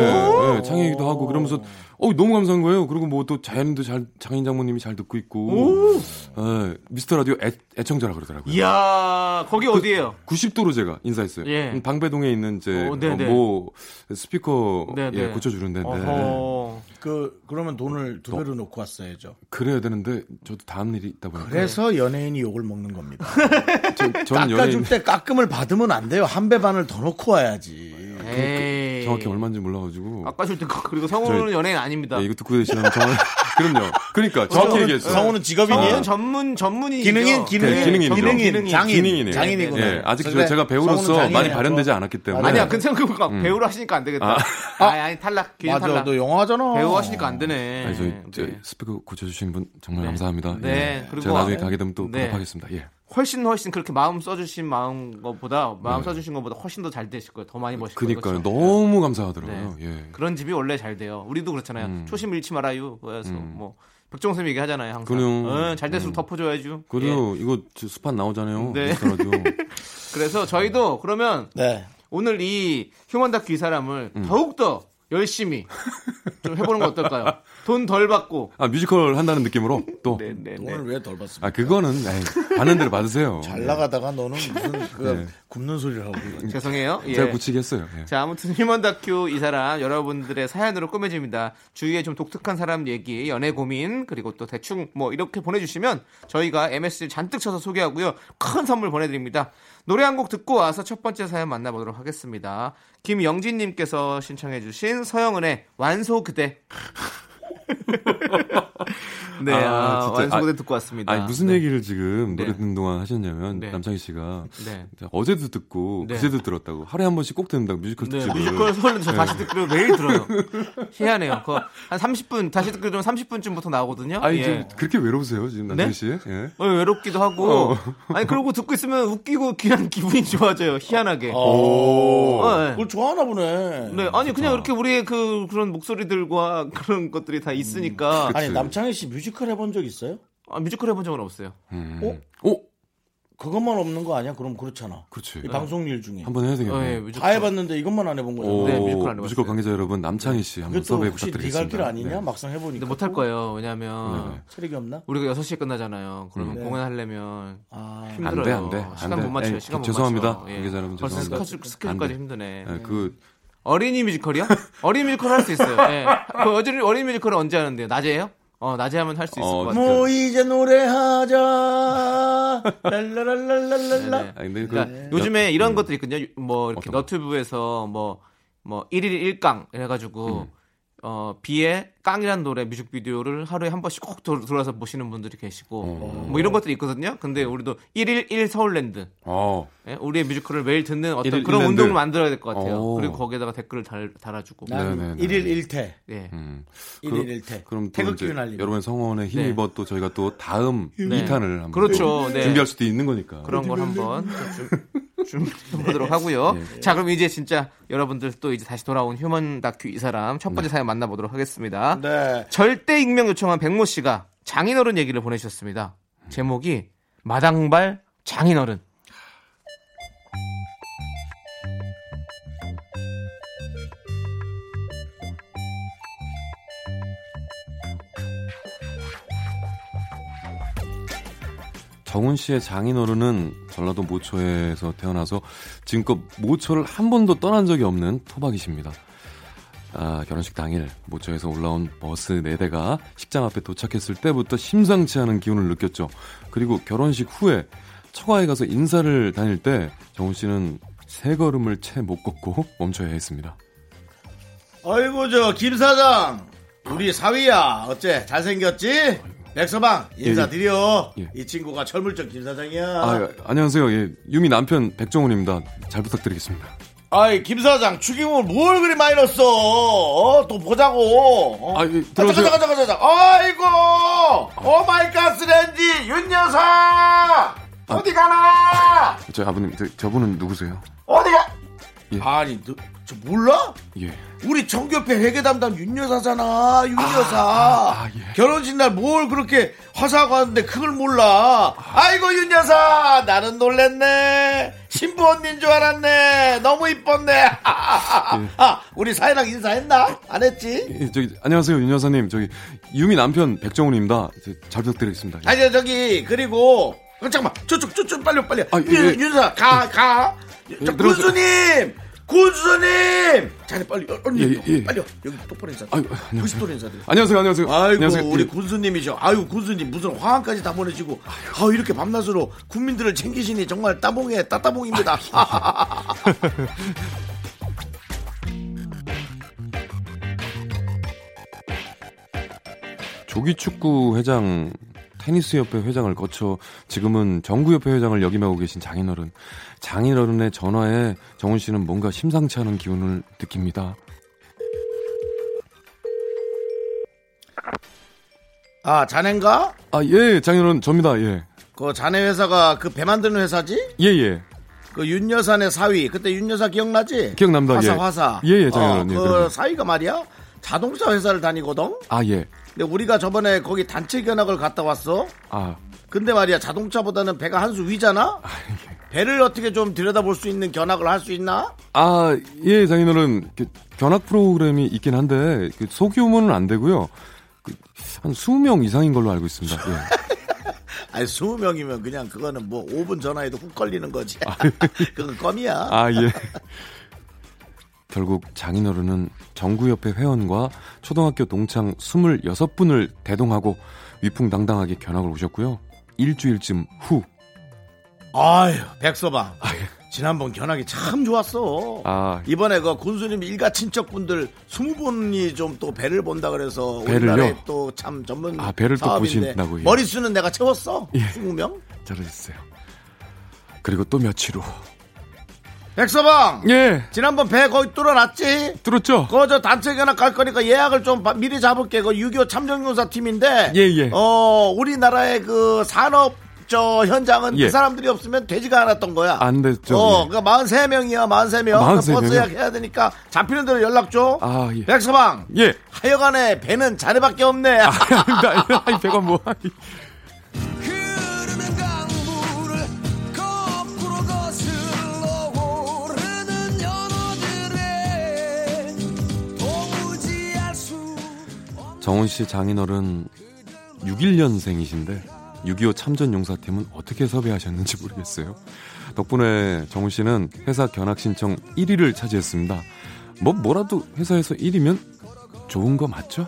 예, 창희 얘기도 하고 그러면서 어 너무 감사한 거예요. 그리고 뭐 또 자연인도 잘 장인 장모님이 잘 듣고 있고, 예, 미스터 라디오 애, 애청자라 그러더라고요. 이야, 거기 어디예요? 90도로 제가 인사했어요. 예. 음, 방배동에 있는 이제 어, 네네. 어, 뭐 스피커 네네. 예, 고쳐주는 데인데 어허. 그 그러면 돈을 두 배로 놓고 왔어야죠. 그래야 되는데 저도 다음 일이 있다 보니까 그래서 연예인이 욕을 먹는 겁니다. 저, 저는 깎아줄 연예인 때 깎음을 받으면 안 돼요. 한 배 반을 더 놓고 와야지. 에이. 정확히 얼마인지 몰라가지고 깎아줄 때 그리고 성우는 저희- 연예인 아닙니다. 예, 이거 듣고 계시면 정말 그럼요. 그러니까 정확히 성우는- 얘기했어요. 성우는 직업인이에요? 성우는 전문 전문인 기능인, 기능인, 네. 기능인, 기능인. 장인, 기능이네요. 장인이구나. 예, 아직 그래, 제가 배우로서. 많이 발현되지 않았기 때문에 아니야, 그 생각해보니까 배우로 하시니까 안 되겠다. 아, 아니, 탈락, 기준 맞아, 탈락. 너 영화잖아. 배우 하시니까 안 되네. 아니, 저희 저 네. 스피커 고쳐주신 분 정말 네. 감사합니다. 네, 예. 그리고 제가 나중에 아, 가게 되면 또 네. 보답하겠습니다. 예. 훨씬 훨씬 그렇게 마음 써주신 마음 것보다 마음 네. 써주신 것보다 훨씬 더 잘 되실 거예요. 더 많이 버실 거예요. 그니까요. 그렇죠? 너무 감사하더라고요. 네. 예. 그런 집이 원래 잘 돼요. 우리도 그렇잖아요. 음. 초심 잃지 말아요. 그래서 음. 뭐 백종선 얘기하잖아요. 항상. 그래요. 어, 잘 될수록 음. 덮어줘야죠. 예. 그래도 이거 저 스팟 나오잖아요. 네. 그래서 저희도 그러면 네. 오늘 이 휴먼 다큐 이 사람을 음. 더욱더 열심히 좀 해보는 거 어떨까요? 돈 덜 받고. 아 뮤지컬 한다는 느낌으로 또. 네, 네, 네. 돈을 왜 덜 받습니까? 아 그거는 에이, 받는 대로 받으세요. 잘 나가다가 너는 무슨 그 네. 굶는 소리를 하고 죄송해요. 예. 제가 굳히게 했어요. 예. 자, 아무튼 휴먼 다큐 이 사람 여러분들의 사연으로 꾸며집니다. 주위에 좀 독특한 사람 얘기, 연애 고민, 그리고 또 대충 뭐 이렇게 보내주시면 저희가 MSG 잔뜩 쳐서 소개하고요. 큰 선물 보내드립니다. 노래 한 곡 듣고 와서 첫 번째 사연 만나보도록 하겠습니다. 김영진님께서 신청해주신 서영은의 완소 그대. 네, 아, 진짜. 완소 그대 아, 듣고 왔습니다. 아니 무슨 네. 얘기를 지금 노래 네. 듣는 동안 하셨냐면 네. 남창희 씨가 네. 어제도 듣고 네. 그제도 들었다고 하루에 한 번씩 꼭 듣는다고 뮤지컬 네, 특집을. 뮤지컬 서울은 저 다시 듣기로 매일 들어요. 희한해요. 그거 한 30분, 다시 듣기로 좀 30분쯤부터 나오거든요. 아니 예. 좀 그렇게 외로우세요 지금 남창희 네? 씨? 예. 어, 외롭기도 하고. 어. 아니, 그러고 듣고 있으면 웃기고 그냥 기분이 좋아져요. 희한하게. 오. 어, 네. 그걸 좋아하나 보네. 네, 아니, 그냥 이렇게 우리의 그, 그런 목소리들과 그런 것들이 다 있으니까. 아니 남창희 씨 뮤지컬 해본 적 있어요? 아, 뮤지컬 해본 적은 없어요. 음. 어? 오 그것만 없는 거 아니야? 그럼 그렇잖아. 그렇지. 이 방송 일 중에 한번 해야 되겠네. 어, 예, 다 뮤지컬. 해봤는데 이것만 안 해본 거잖아. 오, 네, 뮤지컬 안 해봤어요. 뮤지컬 관계자 여러분 남창희 씨 한번 혹시 네가 부탁드리겠습니다. 할길 아니냐? 네. 막상 해보니까. 근데 못할 거예요. 왜냐면, 네. 체력이 없나? 우리가 6 시에 끝나잖아요. 그러면 네. 공연하려면 아, 힘들어요. 안 돼, 안 돼, 안 시간 돼. 못 맞춰요. 에이, 시간 못 죄송합니다. 맞춰. 예. 관계자 여러분 벌써 죄송합니다. 스케줄, 스케줄까지 안 돼. 힘드네. 예, 그 어린이 뮤지컬이요? 어린이 뮤지컬 할 수 있어요. 예. 그 어린이, 어린이 뮤지컬은 언제 하는데요? 낮에요? 어, 낮에 하면 할 수 있을 어, 것 같아요. 뭐 이제 노래하자. 랄라랄랄랄랄라. 네네. 아니, 근데 그 그러니까 요즘에 이런 음. 것들이 있거든요. 뭐 이렇게? 너튜브에서 뭐, 뭐 1일 1강 이래 가지고 음. 어, 비의 깡이라는 노래 뮤직비디오를 하루에 한 번씩 꼭 들- 들어와서 보시는 분들이 계시고 어. 뭐 이런 것들이 있거든요. 근데 우리도 1일 1 서울랜드 어. 예? 우리의 뮤지컬을 매일 듣는 어떤 일일 그런 일랜드. 운동을 만들어야 될 것 같아요. 오. 그리고 거기에다가 댓글을 달, 달아주고. 난 네네네. 1일 1퇴. 예. 음. 1일 1퇴. 그럼 또 태극 이제 기운 알리고. 여러분의 성원에 네. 힘입어 또 저희가 또 다음 네. 2탄을 한번 그렇죠. 네. 준비할 수도 있는 거니까. 그런 걸 한번 좀 준비해보도록 하고요. 자, 그럼 이제 진짜 여러분들 또 이제 다시 돌아온 휴먼 다큐 이 사람 첫 번째 사연 만나보도록 하겠습니다. 네. 절대 익명 요청한 백모 씨가 장인어른 얘기를 보내주셨습니다. 제목이 마당발 장인어른. 정훈 씨의 장인어른은 전라도 모초에서 태어나서 지금껏 모초를 한 번도 떠난 적이 없는 토박이십니다. 아, 결혼식 당일 모초에서 올라온 버스 4대가 식장 앞에 도착했을 때부터 심상치 않은 기운을 느꼈죠. 그리고 결혼식 후에 처가에 가서 인사를 다닐 때 정훈 씨는 세 걸음을 채 못 걷고 멈춰야 했습니다. 아이고 저 김 사장 우리 사위야 어째 잘생겼지? 백서방 인사드려 예, 예. 이 친구가 철물점 김 사장이야 아, 안녕하세요. 예, 유미 남편 백종훈입니다. 잘 부탁드리겠습니다. 아이 김 사장 축의금을 뭘 그리 많이 넣었어 어? 또 보자고 어? 아, 예, 아, 들어오세요. 잠깐 잠깐 잠깐 잠깐 아이고 oh my 가스렌지 윤 여사 어디 가나 저 아버님, 저, 저분은 누구세요? 어디가 예. 아니 너, 저 몰라? 예. 우리 정교회 회계 담당 윤 여사잖아 윤 여사. 아, 예. 결혼식 날 뭘 그렇게 화사하고 하는데 그걸 몰라? 아 이고 윤 여사! 나는 놀랬네. 신부 언니인 줄 알았네. 너무 이뻤네. 아 우리 사이랑 인사했나? 안 했지? 예, 저기 안녕하세요 윤 여사님. 저기 유미 남편 백정훈입니다. 잘 부탁드리겠습니다. 예. 아니 저기 그리고 어, 잠깐만. 저쪽 저쪽 빨리 빨리. 아, 예, 윤, 예. 윤사 가 가. 저, 들어오세요. 군수님 군수님 자네 빨리 어, 언니 예, 예. 빨리 와. 여기 똑바로 인사 아유, 안녕하세요. 90도로 인사드려 안녕하세요 안녕하세요 아이고 안녕하세요 우리 예. 군수님이죠. 아유 군수님 무슨 화환까지 다 보내시고 아 이렇게 밤낮으로 국민들을 챙기시니 정말 따봉에 따따봉입니다. 조기축구 회장 테니스협회 회장을 거쳐 지금은 정구협회 회장을 역임하고 계신 장인어른 장인어른의 전화에 정훈 씨는 뭔가 심상치 않은 기운을 느낍니다 아 자넨가? 아 예 장인어른 접니다 예 그 자네 회사가 그 배 만드는 회사지? 예, 예. 그 윤여사네 사위 그때 윤여사 기억나지? 기억납니다, 화사 예. 화사. 예, 예, 장인어른, 어, 예, 그 그럼요. 사위가 말이야 자동차 회사를 다니거든. 아, 예. 근데 우리가 저번에 거기 단체 견학을 갔다 왔어. 아, 근데 말이야 자동차보다는 배가 한 수 위잖아. 배를 어떻게 좀 들여다볼 수 있는 견학을 할 수 있나? 아, 예, 장인어른. 그 견학 프로그램이 있긴 한데, 그 소규모는 안 되고요. 그, 한 20명 이상인 걸로 알고 있습니다. 예. 아니 20명이면 그냥 그거는 뭐 5분 전화해도 훅 걸리는 거지. 그건 껌이야. 아, 예. 결국 장인어른은 정구협회 회원과 초등학교 동창 26분을 대동하고 위풍당당하게 견학을 오셨고요. 일주일쯤 후. 아유, 백서방. 지난번 견학이 참 좋았어. 아, 이번에 그 군수님 일가 친척분들 20분이 좀 또 배를 본다 그래서 배를요? 우리나라에 또 참 전문 아, 배를 또 사업인데 보신다고, 예. 머릿수는 내가 채웠어. 예. 20명. 잘하셨어요. 그리고 또 며칠 후. 백서방. 예, 지난번 배 거의 뚫어놨지? 뚫었죠? 그거 저 단체 견학 갈 거니까 예약을 좀 바- 미리 잡을게. 그 6.25 참전용사 팀인데. 예, 예. 어, 우리나라의 그 산업 저 현장은 예. 그 사람들이 없으면 되지가 않았던 거야. 안 됐죠. 어, 예. 그러니까 43명이야, 43명. 43 버스? 예약해야 되니까 잡히는 대로 연락 줘. 아, 예. 백서방. 예. 하여간에 배는 자네밖에 없네. 아닙니다. 아니, 배가 뭐. 정훈 씨 장인어른 61년생이신데 6.25 참전 용사팀은 어떻게 섭외하셨는지 모르겠어요. 덕분에 정훈 씨는 회사 견학 신청 1위를 차지했습니다. 뭐 뭐라도 회사에서 1위면 좋은 거 맞죠?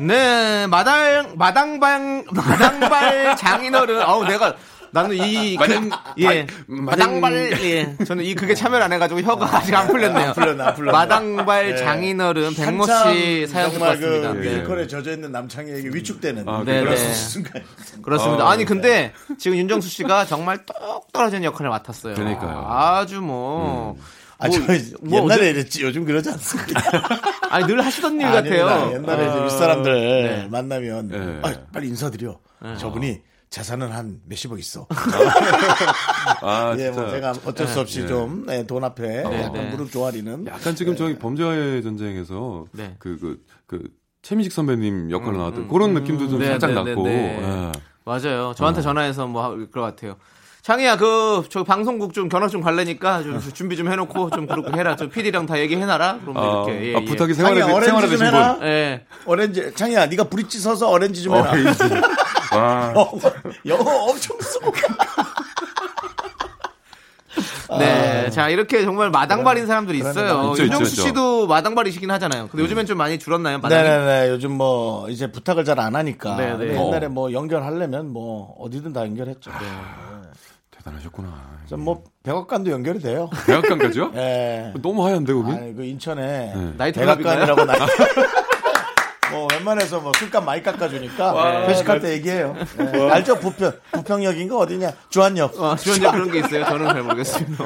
네, 마당, 마당방, 마당발 장인어른. 어우, 내가, 나는 이, 그, 예, 마당발, 예. 저는 이 그게 참여를 안 해가지고 혀가 아직 안 풀렸네요. 안 풀렸네, 안 풀렸네. 마당발 예. 장인어른 백모 씨 사연 듣고 정말 왔습니다. 그 네. 뮤지컬에 젖어 있는 남창희에게 위축되는 아, 네, 그런 네. 순간. 그렇습니다. 아, 아니, 근데 지금 윤정수 씨가 정말 똑 떨어지는 역할을 맡았어요. 그러니까요. 아주 뭐. 아, 뭐, 저뭐 옛날에 어제- 이랬지 요즘 그러지 않습니다. 아니, 늘 하시던 일 아닙니다. 같아요. 옛날에 이제 아, 윗사람들 네. 만나면 네. 아, 빨리 인사드려. 저분이 재산은 한 몇십억 있어. 아, 예, 뭐. 제가 어쩔 수 없이 네. 좀돈 앞에 약간 네. 무릎 조아리는 약간 지금 저희 범죄와의 전쟁에서 네. 그그 그 최민식 선배님 역할로 나왔던 그런 느낌도 좀 네, 살짝 네, 났고. 네, 네. 예. 맞아요. 저한테 전화해서 뭐할것 같아요. 창희야, 그, 저 방송국 좀 견학 좀 갈래니까 좀 준비 좀 해놓고 좀 그렇게 해라. 저 PD랑 다 얘기해놔라. 그럼 아, 이렇게. 예, 아, 예. 부탁이 창희야, 생활에 어렌지 생활에 좀 되신 해라. 분. 예. 오렌지 창희야 네가 브릿지 서서 오렌지 좀 해라. 어, 이제. 와. 어, 영어 엄청 쓰고 가. 네. 자, 이렇게 정말 마당발인 사람들이 있어요. 윤정수. 씨도 마당발이시긴 하잖아요. 근데 요즘엔 좀 많이 줄었나요? 마당이? 네네네 요즘 뭐 이제 부탁을 잘 안 하니까 네, 네. 옛날에 뭐 연결하려면 뭐 어디든 다 연결했죠. 대단하셨구나. 전뭐 백악관도 연결이 돼요. 대학간까지요? 예. 너무 하얀데 거기? 아니 그 인천에 네. 백악관이라고 나. 뭐 웬만해서 뭐 술값 많이 깎아주니까 회식할 때 얘기해요. 네. 알죠 부평 부평역인가 어디냐 주한역. 어, 주연자 그런 게 있어요. 저는 잘 모르겠습니다.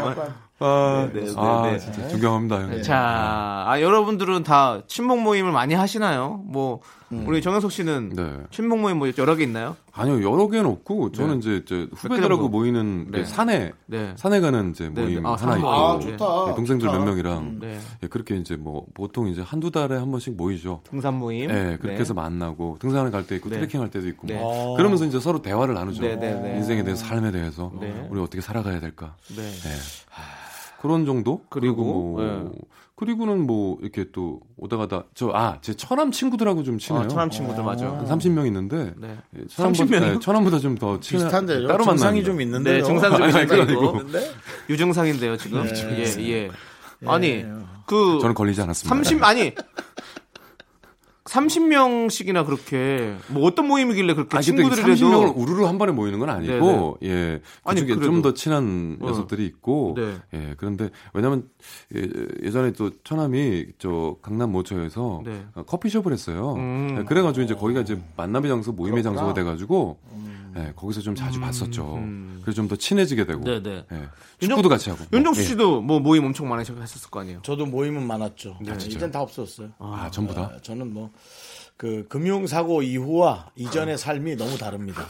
아, 네, 네, 아, 네. 진짜 존경합니다. 형님. 자, 아, 여러분들은 다 친목 모임을 많이 하시나요? 뭐, 우리 정현석 씨는 네. 친목 모임 뭐 여러 개 있나요? 아니요, 여러 개는 없고, 저는 이제, 이제 후배들하고 정도? 모이는 네. 그 산에, 네. 산에 가는 이제 네, 모임 네. 아, 하나 산 있고, 모임. 아, 좋다. 예, 동생들 좋다. 몇 명이랑, 네. 예, 그렇게 이제 뭐, 보통 이제 한두 달에 한 번씩 모이죠. 등산 모임. 예, 그렇게 네. 해서 만나고, 등산을 갈 때 있고, 네. 트레킹 할 때도 있고, 네. 뭐. 그러면서 이제 서로 대화를 나누죠. 네, 네, 네. 인생에 대해서, 삶에 대해서, 네. 우리 어떻게 살아가야 될까. 네. 예. 그런 정도? 그리고, 뭐, 예. 그리고는 뭐, 이렇게 또, 오다 가다, 저, 아, 제 처남 친구들하고 좀 친해요. 아, 천암 친구들 맞아. 한 30명 있는데, 네. 예, 30 천암보다, 명이요? 네, 천암보다 좀더 친한 비슷한데 따로 증상이 만나는 좀 거. 있는데. 네, 증상 좀. 아니고. 유증상인데요, 지금. 예, 예. 아니, 그, 저는 걸리지 않았습니다. 30, 아니, 30명씩이나 그렇게, 뭐 어떤 모임이길래 그렇게 친구들이라도. 30명을 우르르 한 번에 모이는 건 아니고, 예. 아니, 그중에 그래도. 좀더 친한 어. 녀석들이 있고, 네. 예. 그런데, 왜냐면, 예, 예전에 또 처남이 저 강남 모처에서 네. 어, 커피숍을 했어요. 음. 예, 그래 가지고 이제 거기가 이제 만남의 장소, 모임의 그렇구나. 장소가 돼 가지고, 예, 거기서 좀 자주 봤었죠. 음. 그래서 좀 더 친해지게 되고, 네, 네. 예. 축구도 같이 하고. 윤정수 예. 씨도 뭐 모임 엄청 많으셨을 거 아니에요? 저도 모임은 많았죠. 진짜요? 이젠 다 없었어요. 아, 전부 다? 아, 저는 뭐 그 금융사고 이후와 이전의 삶이 너무 다릅니다.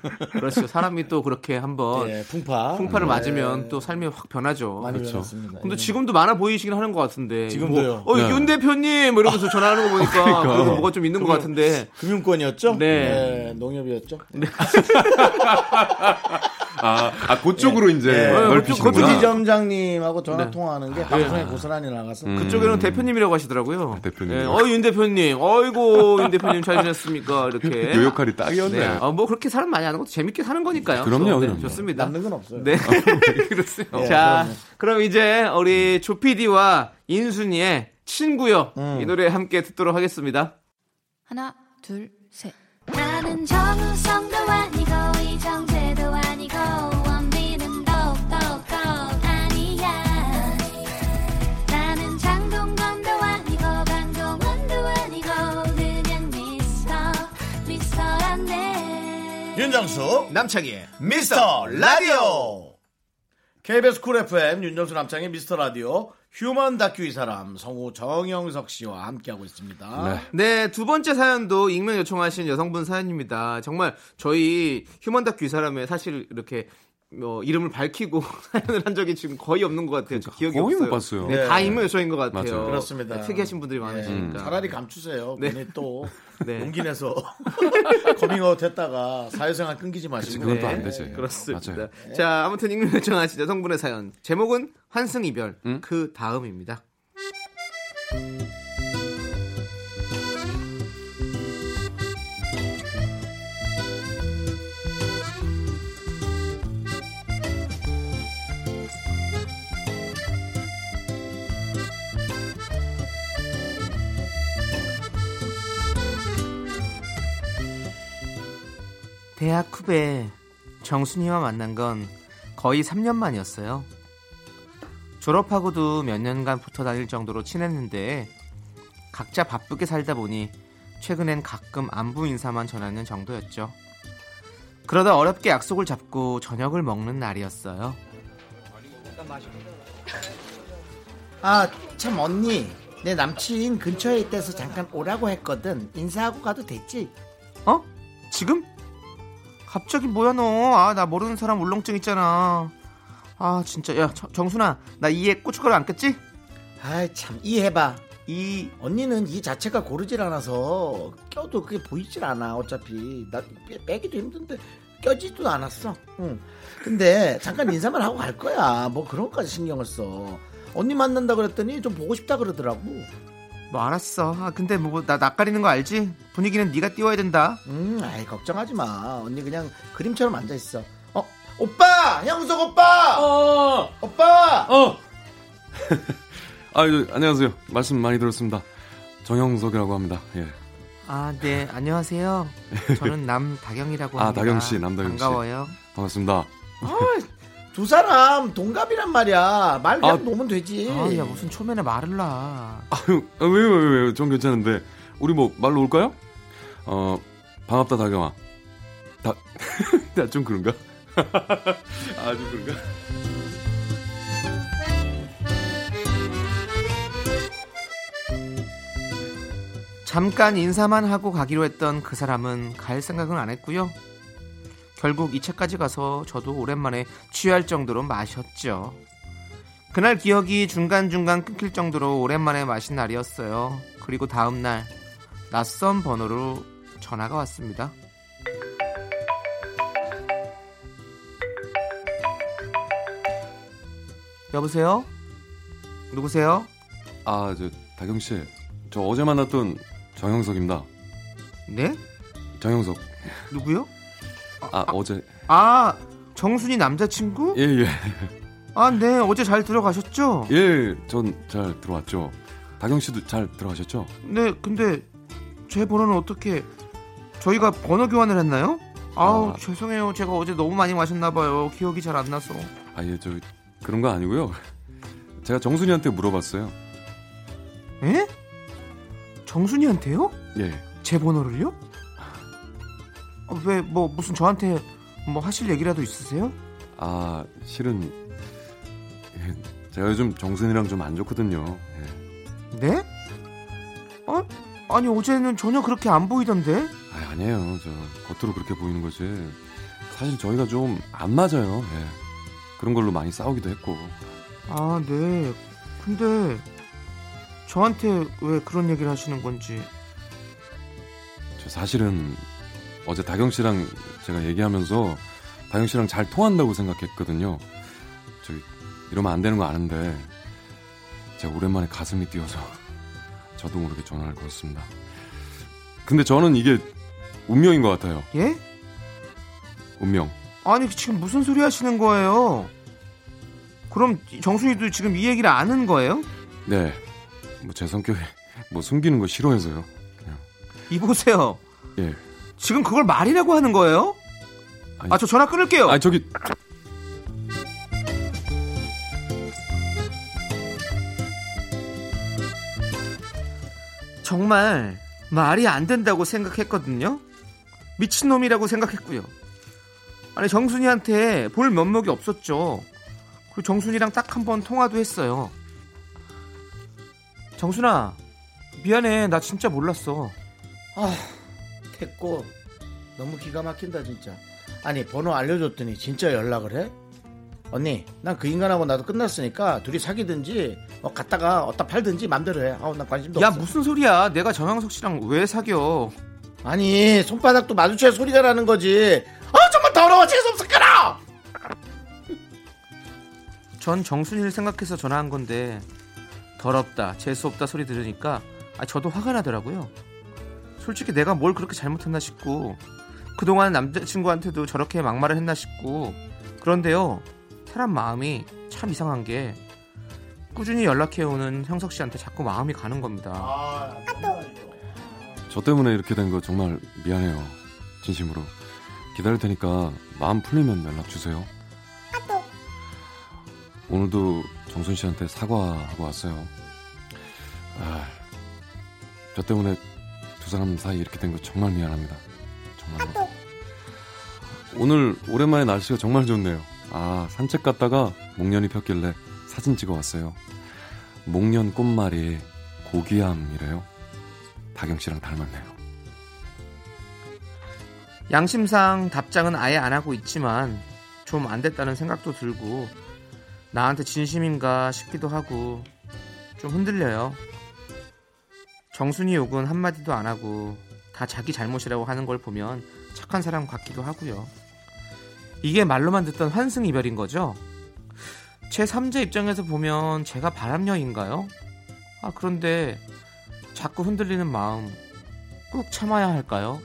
그렇죠. 사람이 또 그렇게 한번 예, 풍파. 풍파를 네. 맞으면 또 삶이 확 변하죠. 많이 그렇죠. 변했습니다. 근데 예. 지금도 많아 보이시긴 하는 것 같은데. 지금도요? 뭐, 어, 네. 윤 대표님! 뭐 이러면서 전화하는 거 보니까 그러니까. 그래도 뭐가 좀 있는 것 같은데. 금융권이었죠? 네. 농협이었죠? 아, 아 그쪽으로 이제 네. 넓히시는구나. 부지점장님하고 전화 네. 통화하는 게 방송에 고스란히 나가서 음. 그쪽에는 대표님이라고 하시더라고요. 대표님. 네, 어이, 윤 대표님. 어이고, 윤 대표님 잘 지냈습니까? 이렇게. 요 역할이 딱이었네. 네. 어, 뭐 그렇게 사람 많이 하는 것도 재밌게 사는 거니까요. 그럼요, 네, 그럼요. 좋습니다. 남는 건 없어요. 네. 그렇어요. 예, 자. 그럼 이제 우리 조피디와 인순이의 친구요. 음. 이 노래 함께 듣도록 하겠습니다. 하나, 둘, 셋. 나는 정우성도 아니고 이정 윤정수 남창희의 미스터 라디오 KBS Cool FM 윤정수 남창희 미스터 라디오 휴먼 다큐 이 사람 성우 정영석 씨와 함께하고 있습니다. 네. 네, 두 번째 사연도 익명 요청하신 여성분 사연입니다. 정말 저희 휴먼 다큐 이 사람에 사실 이렇게 뭐 이름을 밝히고 사연을 한 적이 지금 거의 없는 것 같아요. 저 기억이 거의 없어요. 못 봤어요. 네, 네. 다 익명 요청인 것 같아요. 맞아요. 그렇습니다. 네, 특이하신 분들이 예, 많으시니까. 차라리 감추세요. 네. 괜히 또 네. 용기 내서 커밍아웃 했다가 사회생활 끊기지 마시고. 그건 또안 네, 되지. 그렇습니다. 맞아요. 자, 아무튼 익명 요청하신 여성분의 사연. 제목은 환승 이별. 음? 그 다음입니다. 대학 후배 정순이와 만난 건 거의 3년 만이었어요. 졸업하고도 몇 년간 붙어 다닐 정도로 친했는데 각자 바쁘게 살다 보니 최근엔 가끔 안부 인사만 전하는 정도였죠. 그러다 어렵게 약속을 잡고 저녁을 먹는 날이었어요. 아, 참 언니. 내 남친 근처에 있대서 잠깐 오라고 했거든. 인사하고 가도 되지? 어? 지금? 갑자기 뭐야 너? 아 나 모르는 사람 울렁증 있잖아. 아 진짜 야 정- 정순아 나 이에 고춧가루 안 꼈지? 아이, 참 이해봐. 이 언니는 이 자체가 고르질 않아서 껴도 그게 보이질 않아. 어차피 나 빼- 빼기도 힘든데 껴지도 않았어. 응. 근데 잠깐 인사만 하고 갈 거야. 뭐 그런 것까지 신경을 써. 언니 만난다 그랬더니 좀 보고 싶다 그러더라고. 뭐 알았어. 아 근데 뭐 나 낯가리는 거 알지? 분위기는 네가 띄워야 된다. 음, 아이 걱정하지 마. 언니 그냥 그림처럼 앉아 있어. 어, 오빠, 형석 오빠, 어, 오빠. 어. 아, 저, 안녕하세요. 말씀 많이 들었습니다. 정영석이라고 합니다. 예. 아 네 안녕하세요. 저는 남다경이라고 아, 합니다. 다경 씨, 남다경 씨. 반가워요. 반갑습니다. 두 사람 동갑이란 말이야. 말 그냥 아, 놓으면 되지. 아 야 무슨 초면에 말을 놔. 아, 형, 아, 왜요, 왜요, 왜요? 전 괜찮은데. 우리 뭐, 말로 올까요? 어, 반갑다, 다경아. 다, 나좀 그런가? 아, 좀 그런가? 잠깐 인사만 하고 가기로 했던 그 사람은 갈 생각은 안 했고요. 결국 2차까지 가서 저도 오랜만에 취할 정도로 마셨죠. 그날 기억이 중간중간 끊길 정도로 오랜만에 마신 날이었어요. 그리고 다음날 낯선 번호로 전화가 왔습니다. 여보세요? 누구세요? 아, 저, 다경 씨. 저 어제 만났던 정영석입니다. 네? 정영석. 누구요? 아, 어제. 아, 정순이 남자친구? 예, 예. 아, 네. 어제 잘 들어가셨죠? 예, 전 잘 들어왔죠. 다경 씨도 잘 들어가셨죠? 네, 근데 제 번호는 어떻게 저희가 번호 교환을 했나요? 아우, 아. 죄송해요. 제가 어제 너무 많이 마셨나 봐요. 기억이 잘 안 나서. 아, 예, 저, 그런 거 아니고요. 제가 정순이한테 물어봤어요. 에? 정순이한테요? 예. 제 번호를요? 어, 왜, 뭐, 무슨 저한테 뭐 하실 얘기라도 있으세요? 아, 실은, 예, 제가 요즘 정순이랑 좀 안 좋거든요. 예. 네? 어? 아니, 어제는 전혀 그렇게 안 보이던데? 아, 아니에요. 저 겉으로 그렇게 보이는 거지. 사실 저희가 좀 안 맞아요. 예. 그런 걸로 많이 싸우기도 했고. 아, 네. 근데 저한테 왜 그런 얘기를 하시는 건지. 저 사실은 어제 다경 씨랑 제가 얘기하면서 다경 씨랑 잘 통한다고 생각했거든요. 저 이러면 안 되는 거 아는데 제가 오랜만에 가슴이 뛰어서 저도 모르게 전화를 걸었습니다. 근데 저는 이게 운명인 것 같아요. 예? 운명. 아니 지금 무슨 소리 하시는 거예요? 그럼 정순이도 지금 이 얘기를 아는 거예요? 네. 뭐 제 성격에 뭐 숨기는 거 싫어해서요. 이보세요. 예. 지금 그걸 말이라고 하는 거예요? 아니, 아저 전화 끊을게요. 아 저기 정말 말이 안 된다고 생각했거든요. 미친놈이라고 생각했고요. 아니 정순이한테 볼 면목이 없었죠. 그리고 정순이랑 딱 한 번 통화도 했어요. 정순아 미안해 나 진짜 몰랐어. 아, 됐고 너무 기가 막힌다 진짜. 아니 번호 알려줬더니 진짜 연락을 해? 언니, 난 그 인간하고 나도 끝났으니까 둘이 사귀든지 어, 갔다가 어디다 팔든지 맘대로 해. 아우 난 관심도 야 없어. 무슨 소리야? 내가 정영석 씨랑 왜 사겨? 아니 손바닥도 마주쳐야 소리가 나는 거지. 아 정말 더러워 재수 없어 끊어. 전 정순이를 생각해서 전화한 건데 더럽다 재수 없다 소리 들으니까 아, 저도 화가 나더라고요. 솔직히 내가 뭘 그렇게 잘못했나 싶고 그동안 남자친구한테도 저렇게 막말을 했나 싶고 그런데요 사람 마음이 참 이상한 게 꾸준히 연락해오는 형석 씨한테 자꾸 마음이 가는 겁니다. 저 때문에 이렇게 된 거 정말 미안해요. 진심으로. 기다릴 테니까 마음 풀리면 연락 주세요. 오늘도 정순 씨한테 사과하고 왔어요. 아, 저 때문에 두 사람 사이 이렇게 된 거 정말 미안합니다. 정말. 오늘 오랜만에 날씨가 정말 좋네요. 아, 산책 갔다가 목련이 폈길래 사진 찍어 왔어요. 목련 꽃말이 고귀함이래요. 다경 씨랑 닮았네요. 양심상 답장은 아예 안 하고 있지만 좀 안 됐다는 생각도 들고 나한테 진심인가 싶기도 하고 좀 흔들려요. 정순이 욕은 한마디도 안 하고 다 자기 잘못이라고 하는 걸 보면 착한 사람 같기도 하고요. 이게 말로만 듣던 환승 이별인 거죠? 제 3자 입장에서 보면 제가 바람녀인가요? 아, 그런데 자꾸 흔들리는 마음 꼭 참아야 할까요?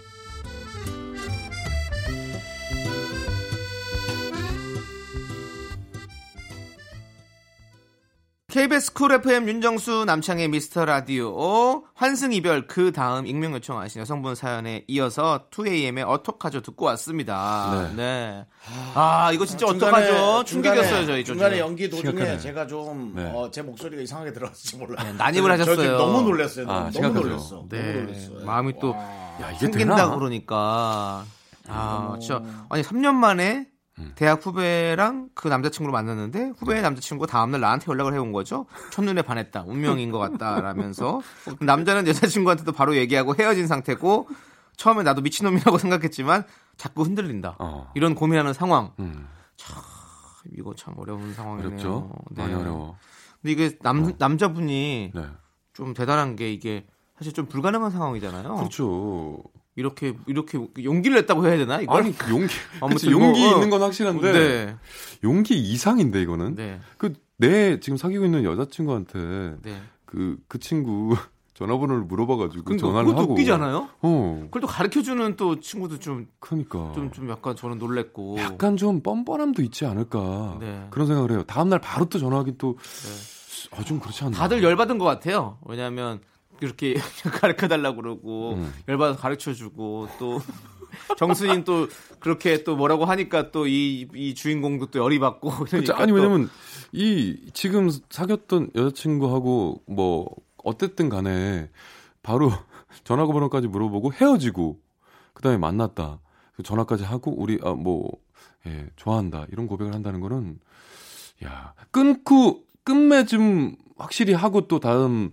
KBS 쿨 FM 윤정수 남창의 미스터 라디오 환승 이별 그 다음 익명 요청하신 여성분 사연에 이어서 2AM의 어떡하죠 듣고 왔습니다. 네. 아 이거 진짜 어떡하죠? 충격이었어요 저희 좀. 중간에 연기 도중에 심각하네. 제가 좀 네. 어, 제 목소리가 이상하게 들어갔을지 몰라요. 네, 난입을 저 하셨어요. 너무 놀랐어요. 아, 너무 심각하죠. 놀랐어. 네. 너무 놀랐어요. 마음이 또 야, 이게 생긴다 되나? 그러니까 아 진짜 아니 3년 만에 음. 대학 후배랑 그 남자친구를 만났는데 후배의 남자친구가 다음날 나한테 연락을 해온 거죠. 첫눈에 반했다. 운명인 것 같다라면서 남자는 여자친구한테도 바로 얘기하고 헤어진 상태고 처음에 나도 미친놈이라고 생각했지만 자꾸 흔들린다. 어. 이런 고민하는 상황. 음, 이거 참 어려운 상황이네요. 어렵죠? 네. 많이 어려워. 근데 이게 남 남자분이 네. 좀 대단한 게 이게 사실 좀 불가능한 상황이잖아요. 그렇죠. 이렇게 이렇게 용기를 냈다고 해야 되나 이거? 아니 그 용기, 아무튼 용기 뭐, 어. 있는 건 확실한데 네, 용기 이상인데 이거는. 네, 그내 지금 사귀고 있는 여자친구한테 네. 그그 친구 전화번호를 물어봐가지고 그러니까 전화를 그것도 하고. 웃기잖아요. 어, 그걸 또 가르쳐주는 또 친구도 좀좀 그러니까. 좀 약간 저는 놀랬고. 약간 좀 뻔뻔함도 있지 않을까 네. 그런 생각을 해요. 다음 날 바로 또 전화하기 또 아, 좀 그렇지 않나. 다들 열받은 것 같아요. 왜냐하면 이렇게 가르쳐 달라고 그러고 음. 열받아서 가르쳐 주고 또 정수인 또 그렇게 또 뭐라고 하니까 또 이 이 주인공도 또 열이 받고 그러니까 아니 또 왜냐면 이 지금 사귀었던 여자친구하고 뭐 어쨌든 간에 바로 전화번호까지 물어보고 헤어지고 그다음에 만났다. 그 전화까지 하고 우리 아 뭐 예, 좋아한다. 이런 고백을 한다는 거는 야 끊고 끝맺음 확실히 하고 또 다음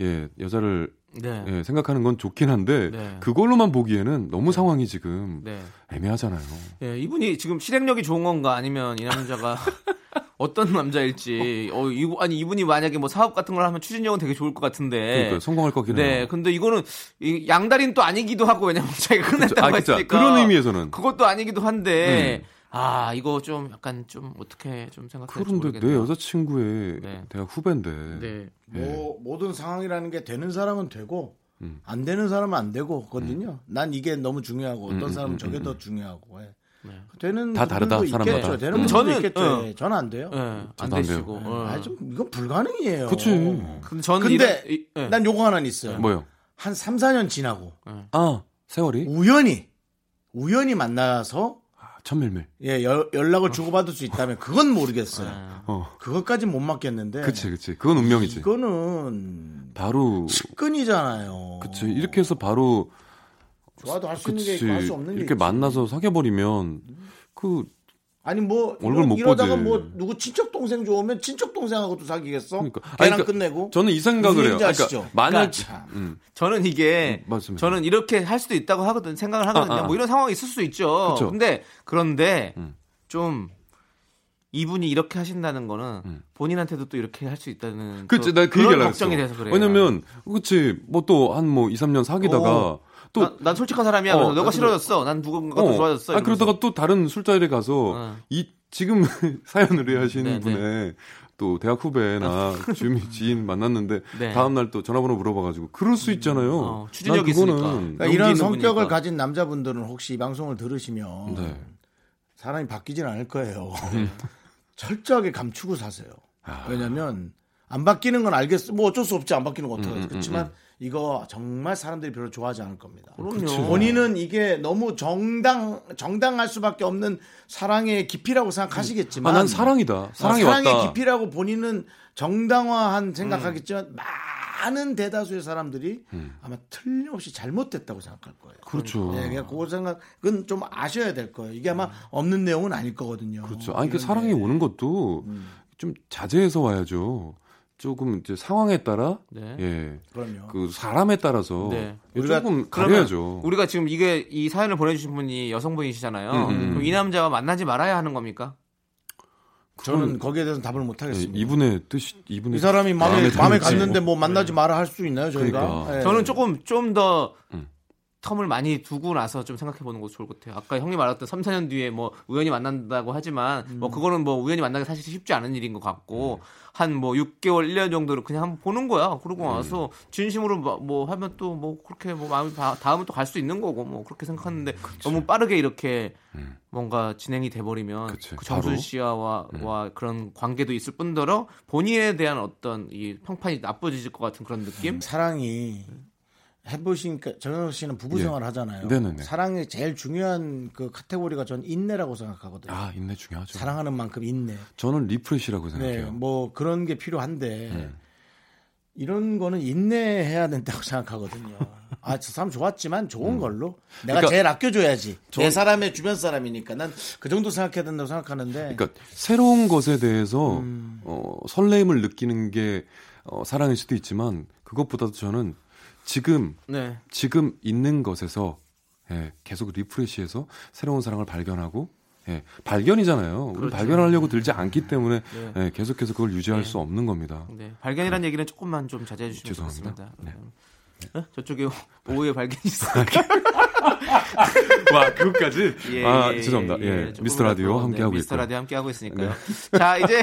예 여자를 네. 예, 생각하는 건 좋긴 한데 네. 그걸로만 보기에는 너무 상황이 지금 네. 애매하잖아요. 예, 이분이 지금 실행력이 좋은 건가 아니면 이 남자가 어떤 남자일지. 어, 이거 아니 이분이 만약에 뭐 사업 같은 걸 하면 추진력은 되게 좋을 것 같은데. 그러니까 성공할 거긴 네. 해요. 근데 이거는 이 양다리는 또 아니기도 하고 왜냐면 자기가 끝냈다고 아, 그쵸. 했으니까. 그런 의미에서는. 그것도 아니기도 한데. 음. 아, 이거 좀 약간 좀 어떻게 좀 생각할지 그런데. 내 여자친구의 네. 대학 후배인데 네. 뭐 모든 상황이라는 게 되는 사람은 되고 음. 안 되는 사람은 안 되고 거든요. 난 이게 너무 중요하고 어떤 음, 사람은 음, 저게 음, 더 중요하고 해. 네. 되는 다 다르다, 사람마다. 있겠죠. 되는 저는, 있겠죠. 어. 예, 저는 안 돼요. 예, 안. 되시고. 어. 아, 좀 이건 불가능이에요. 그치. 근데 저는 근데 이- 예. 난 요거 하나는 있어요. 뭐요? 한 3, 4년 지나고 아 세월이 우연히 우연히 만나서 아, 천밀밀. 예, 여- 연락을 주고받을 수 있다면 그건 모르겠어요. 아. 어, 그것까지는 못 맞겠는데. 그치 그치. 그건 운명이지. 이거는 바로 측근이잖아요. 그치 이렇게 해서 바로 좋아도 할 수 있는 게 있고 할 수 없는 게 이렇게 있지. 만나서 사귀어 버리면 그 아니 뭐 얼굴 이러- 못 이러다가 보지. 뭐 누구 친척 동생 좋으면 친척 동생하고도 사귀겠어? 그러니까. 걔랑 아니, 그러니까 끝내고. 저는 이 생각을 해요. 그러니까 만약 그러니까 참. 음, 저는 이게 음, 맞습니다. 저는 이렇게 할 수도 있다고 하거든 생각을 하거든요. 아, 아. 뭐 이런 상황이 있을 수 있죠. 그쵸. 근데 그런데 음. 좀 이분이 이렇게 하신다는 거는 음. 본인한테도 또 이렇게 할 수 있다는 그치 또 나그 그런 얘기를 걱정이. 돼서 그래요. 왜냐면 그치 뭐 또 한뭐 2, 3년 사귀다가 어. 또 난, 난 솔직한 사람이야. 어, 너가 싫어졌어. 난 누군가가 더 좋아졌어. 아. 그러다가 또 다른 술자리에 가서 어. 이 지금 사연을 의하시는 네, 네. 분의 또 대학 후배나 주미 지인 만났는데 네. 다음 날 또 전화번호 물어봐가지고 그럴 수 있잖아요. 어, 추진력이 있으니까. 그러니까 이런 성격을 분이니까. 가진 남자분들은 혹시 이 방송을 들으시면 네. 사람이 바뀌진 않을 거예요. 철저하게 감추고 사세요. 아. 왜냐면 안 바뀌는 건 알겠어. 뭐 어쩔 수 없지 안 바뀌는 거 음, 어떡하지. 그렇지만 이거 정말 사람들이 별로 좋아하지 않을 겁니다. 그럼요. 본인은 이게 너무 정당 정당할 수밖에 없는 사랑의 깊이라고 생각하시겠지만 아, 난 사랑이다. 사랑이 어, 사랑의 왔다. 깊이라고 본인은 정당화한 음. 생각하겠지만 많은 대다수의 사람들이 아마 틀림없이 잘못됐다고 생각할 거예요. 그렇죠. 네, 그냥 그 생각은 좀 아셔야 될 거예요. 이게 아마 없는 내용은 아닐 거거든요. 그렇죠. 아니 그 이런 사랑이 게. 오는 것도 음. 좀 자제해서 와야죠. 조금 이제 상황에 따라 네. 예. 그럼요. 그 사람에 따라서 네. 우리가 조금 가려야죠. 우리가 지금 이게 이 사연을 보내 주신 분이 여성분이시잖아요. 음, 음. 그럼 이 남자와 만나지 말아야 하는 겁니까? 저는 거기에 대해서는 답을 못 예, 하겠습니다. 이분의 뜻이 이분의 이 사람이 마음에, 마음에. 갔는데 뭐 만나지 마라 할 수 있나요, 저희가? 그러니까. 예. 저는 조금 좀더 음. 텀을 많이 두고 나서 좀 생각해 보는 것도 좋을 것 같아요. 아까 형님 말했던 3, 4년 뒤에 뭐 우연히 만난다고 하지만 음. 뭐 그거는 뭐 우연히 만나기 사실 쉽지 않은 일인 것 같고 한뭐 6개월, 1년 정도를 그냥 한번 보는 거야. 그러고 음. 와서 진심으로 뭐- 뭐 하면 또 뭐 그렇게 뭐 마음이 다- 다음은 또 갈 수 있는 거고 뭐 그렇게 생각하는데 너무 빠르게 이렇게 음. 뭔가 진행이 돼 버리면 그치, 그 정순. 씨와 음. 와 그런 관계도 있을 뿐더러 본인에 대한 어떤 이 평판이 나빠질 것 같은 그런 느낌? 사랑이 해보시니까 정현석 씨는 부부 예. 생활 하잖아요. 네네네. 사랑의 제일 중요한 그 카테고리가 전 인내라고 생각하거든요. 아 인내 중요하죠. 사랑하는 만큼 인내. 저는 refresh라고 네, 생각해요. 뭐 그런 게 필요한데 네. 이런 거는 인내해야 된다고 생각하거든요. 아, 저 사람 좋았지만 좋은 걸로 내가 그러니까 제일 아껴줘야지. 내 전- 사람의 주변 사람이니까 난 그 정도 생각해야 된다고 생각하는데. 그러니까 새로운 것에 대해서 음. 어, 설렘을 느끼는 게 어, 사랑일 수도 있지만 그것보다도 저는 지금 네. 지금 있는 것에서 예, 계속 리프레시해서 새로운 사랑을 발견하고 예, 발견이잖아요. 그렇죠. 발견하려고 들지 않기 때문에 네. 예, 계속해서 그걸 유지할 네. 수 없는 겁니다. 네. 발견이라는 얘기는 조금만 좀 자제해 주시면 죄송합니다. 좋겠습니다. 네. 어? 저쪽에 오후에 발견이 있어요. 와 그것까지? 예, 아 예, 죄송합니다. 예, 조금이라도, 미스터 라디오 네, 함께 하고 미스터 있고요. 라디오 함께 하고 있으니까요. 자 이제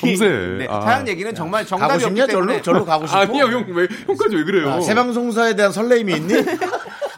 섬세. 네, 아. 사연 얘기는 정말 가고 정답이 없기 싶냐? 절로, 절로 가고 싶어? 아니야 형왜 형까지 왜 그래요? 아, 새 방송사에 대한 설레임이 있니?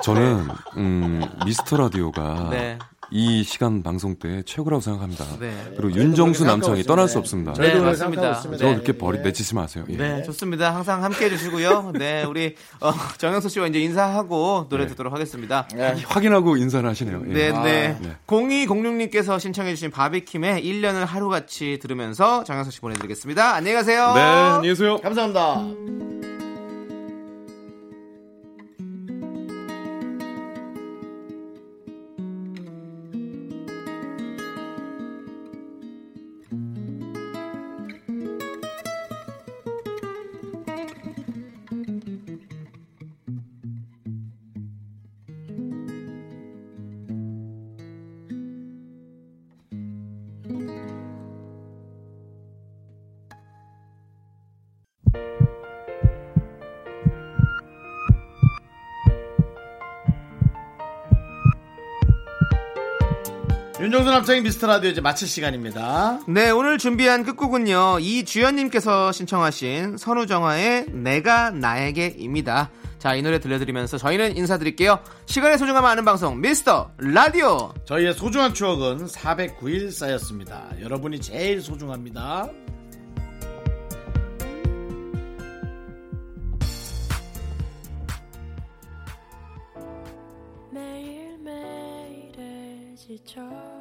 저는 음, 미스터 라디오가 네. 이 시간 방송 때 최고라고 생각합니다. 네. 그리고 윤정수 남창이 떠날. 수 없습니다. 저희도 네, 맞습니다. 저 그렇게 예. 버리 내치지 마세요. 예. 네, 좋습니다. 항상 함께 해주시고요. 네, 우리 어, 정영수 씨와 이제 인사하고 노래 네. 듣도록 하겠습니다. 확인하고 인사를 하시네요. 예. 네, 네. 네. 0206님께서 신청해주신 바비킴의 1년을 하루같이 들으면서 정영수 씨 보내드리겠습니다. 안녕히 가세요. 네, 안녕히 계세요. 감사합니다. 윤정수 남창의 미스터 라디오 이제 마칠 시간입니다. 네, 오늘 준비한 끝곡은요. 이주연님께서 신청하신 선우정아의 내가 나에게입니다. 자, 이 노래 들려드리면서 저희는 인사드릴게요. 시간의 소중함 아는 방송, 미스터 라디오! 저희의 소중한 추억은 409일 쌓였습니다. 여러분이 제일 소중합니다. 지쳐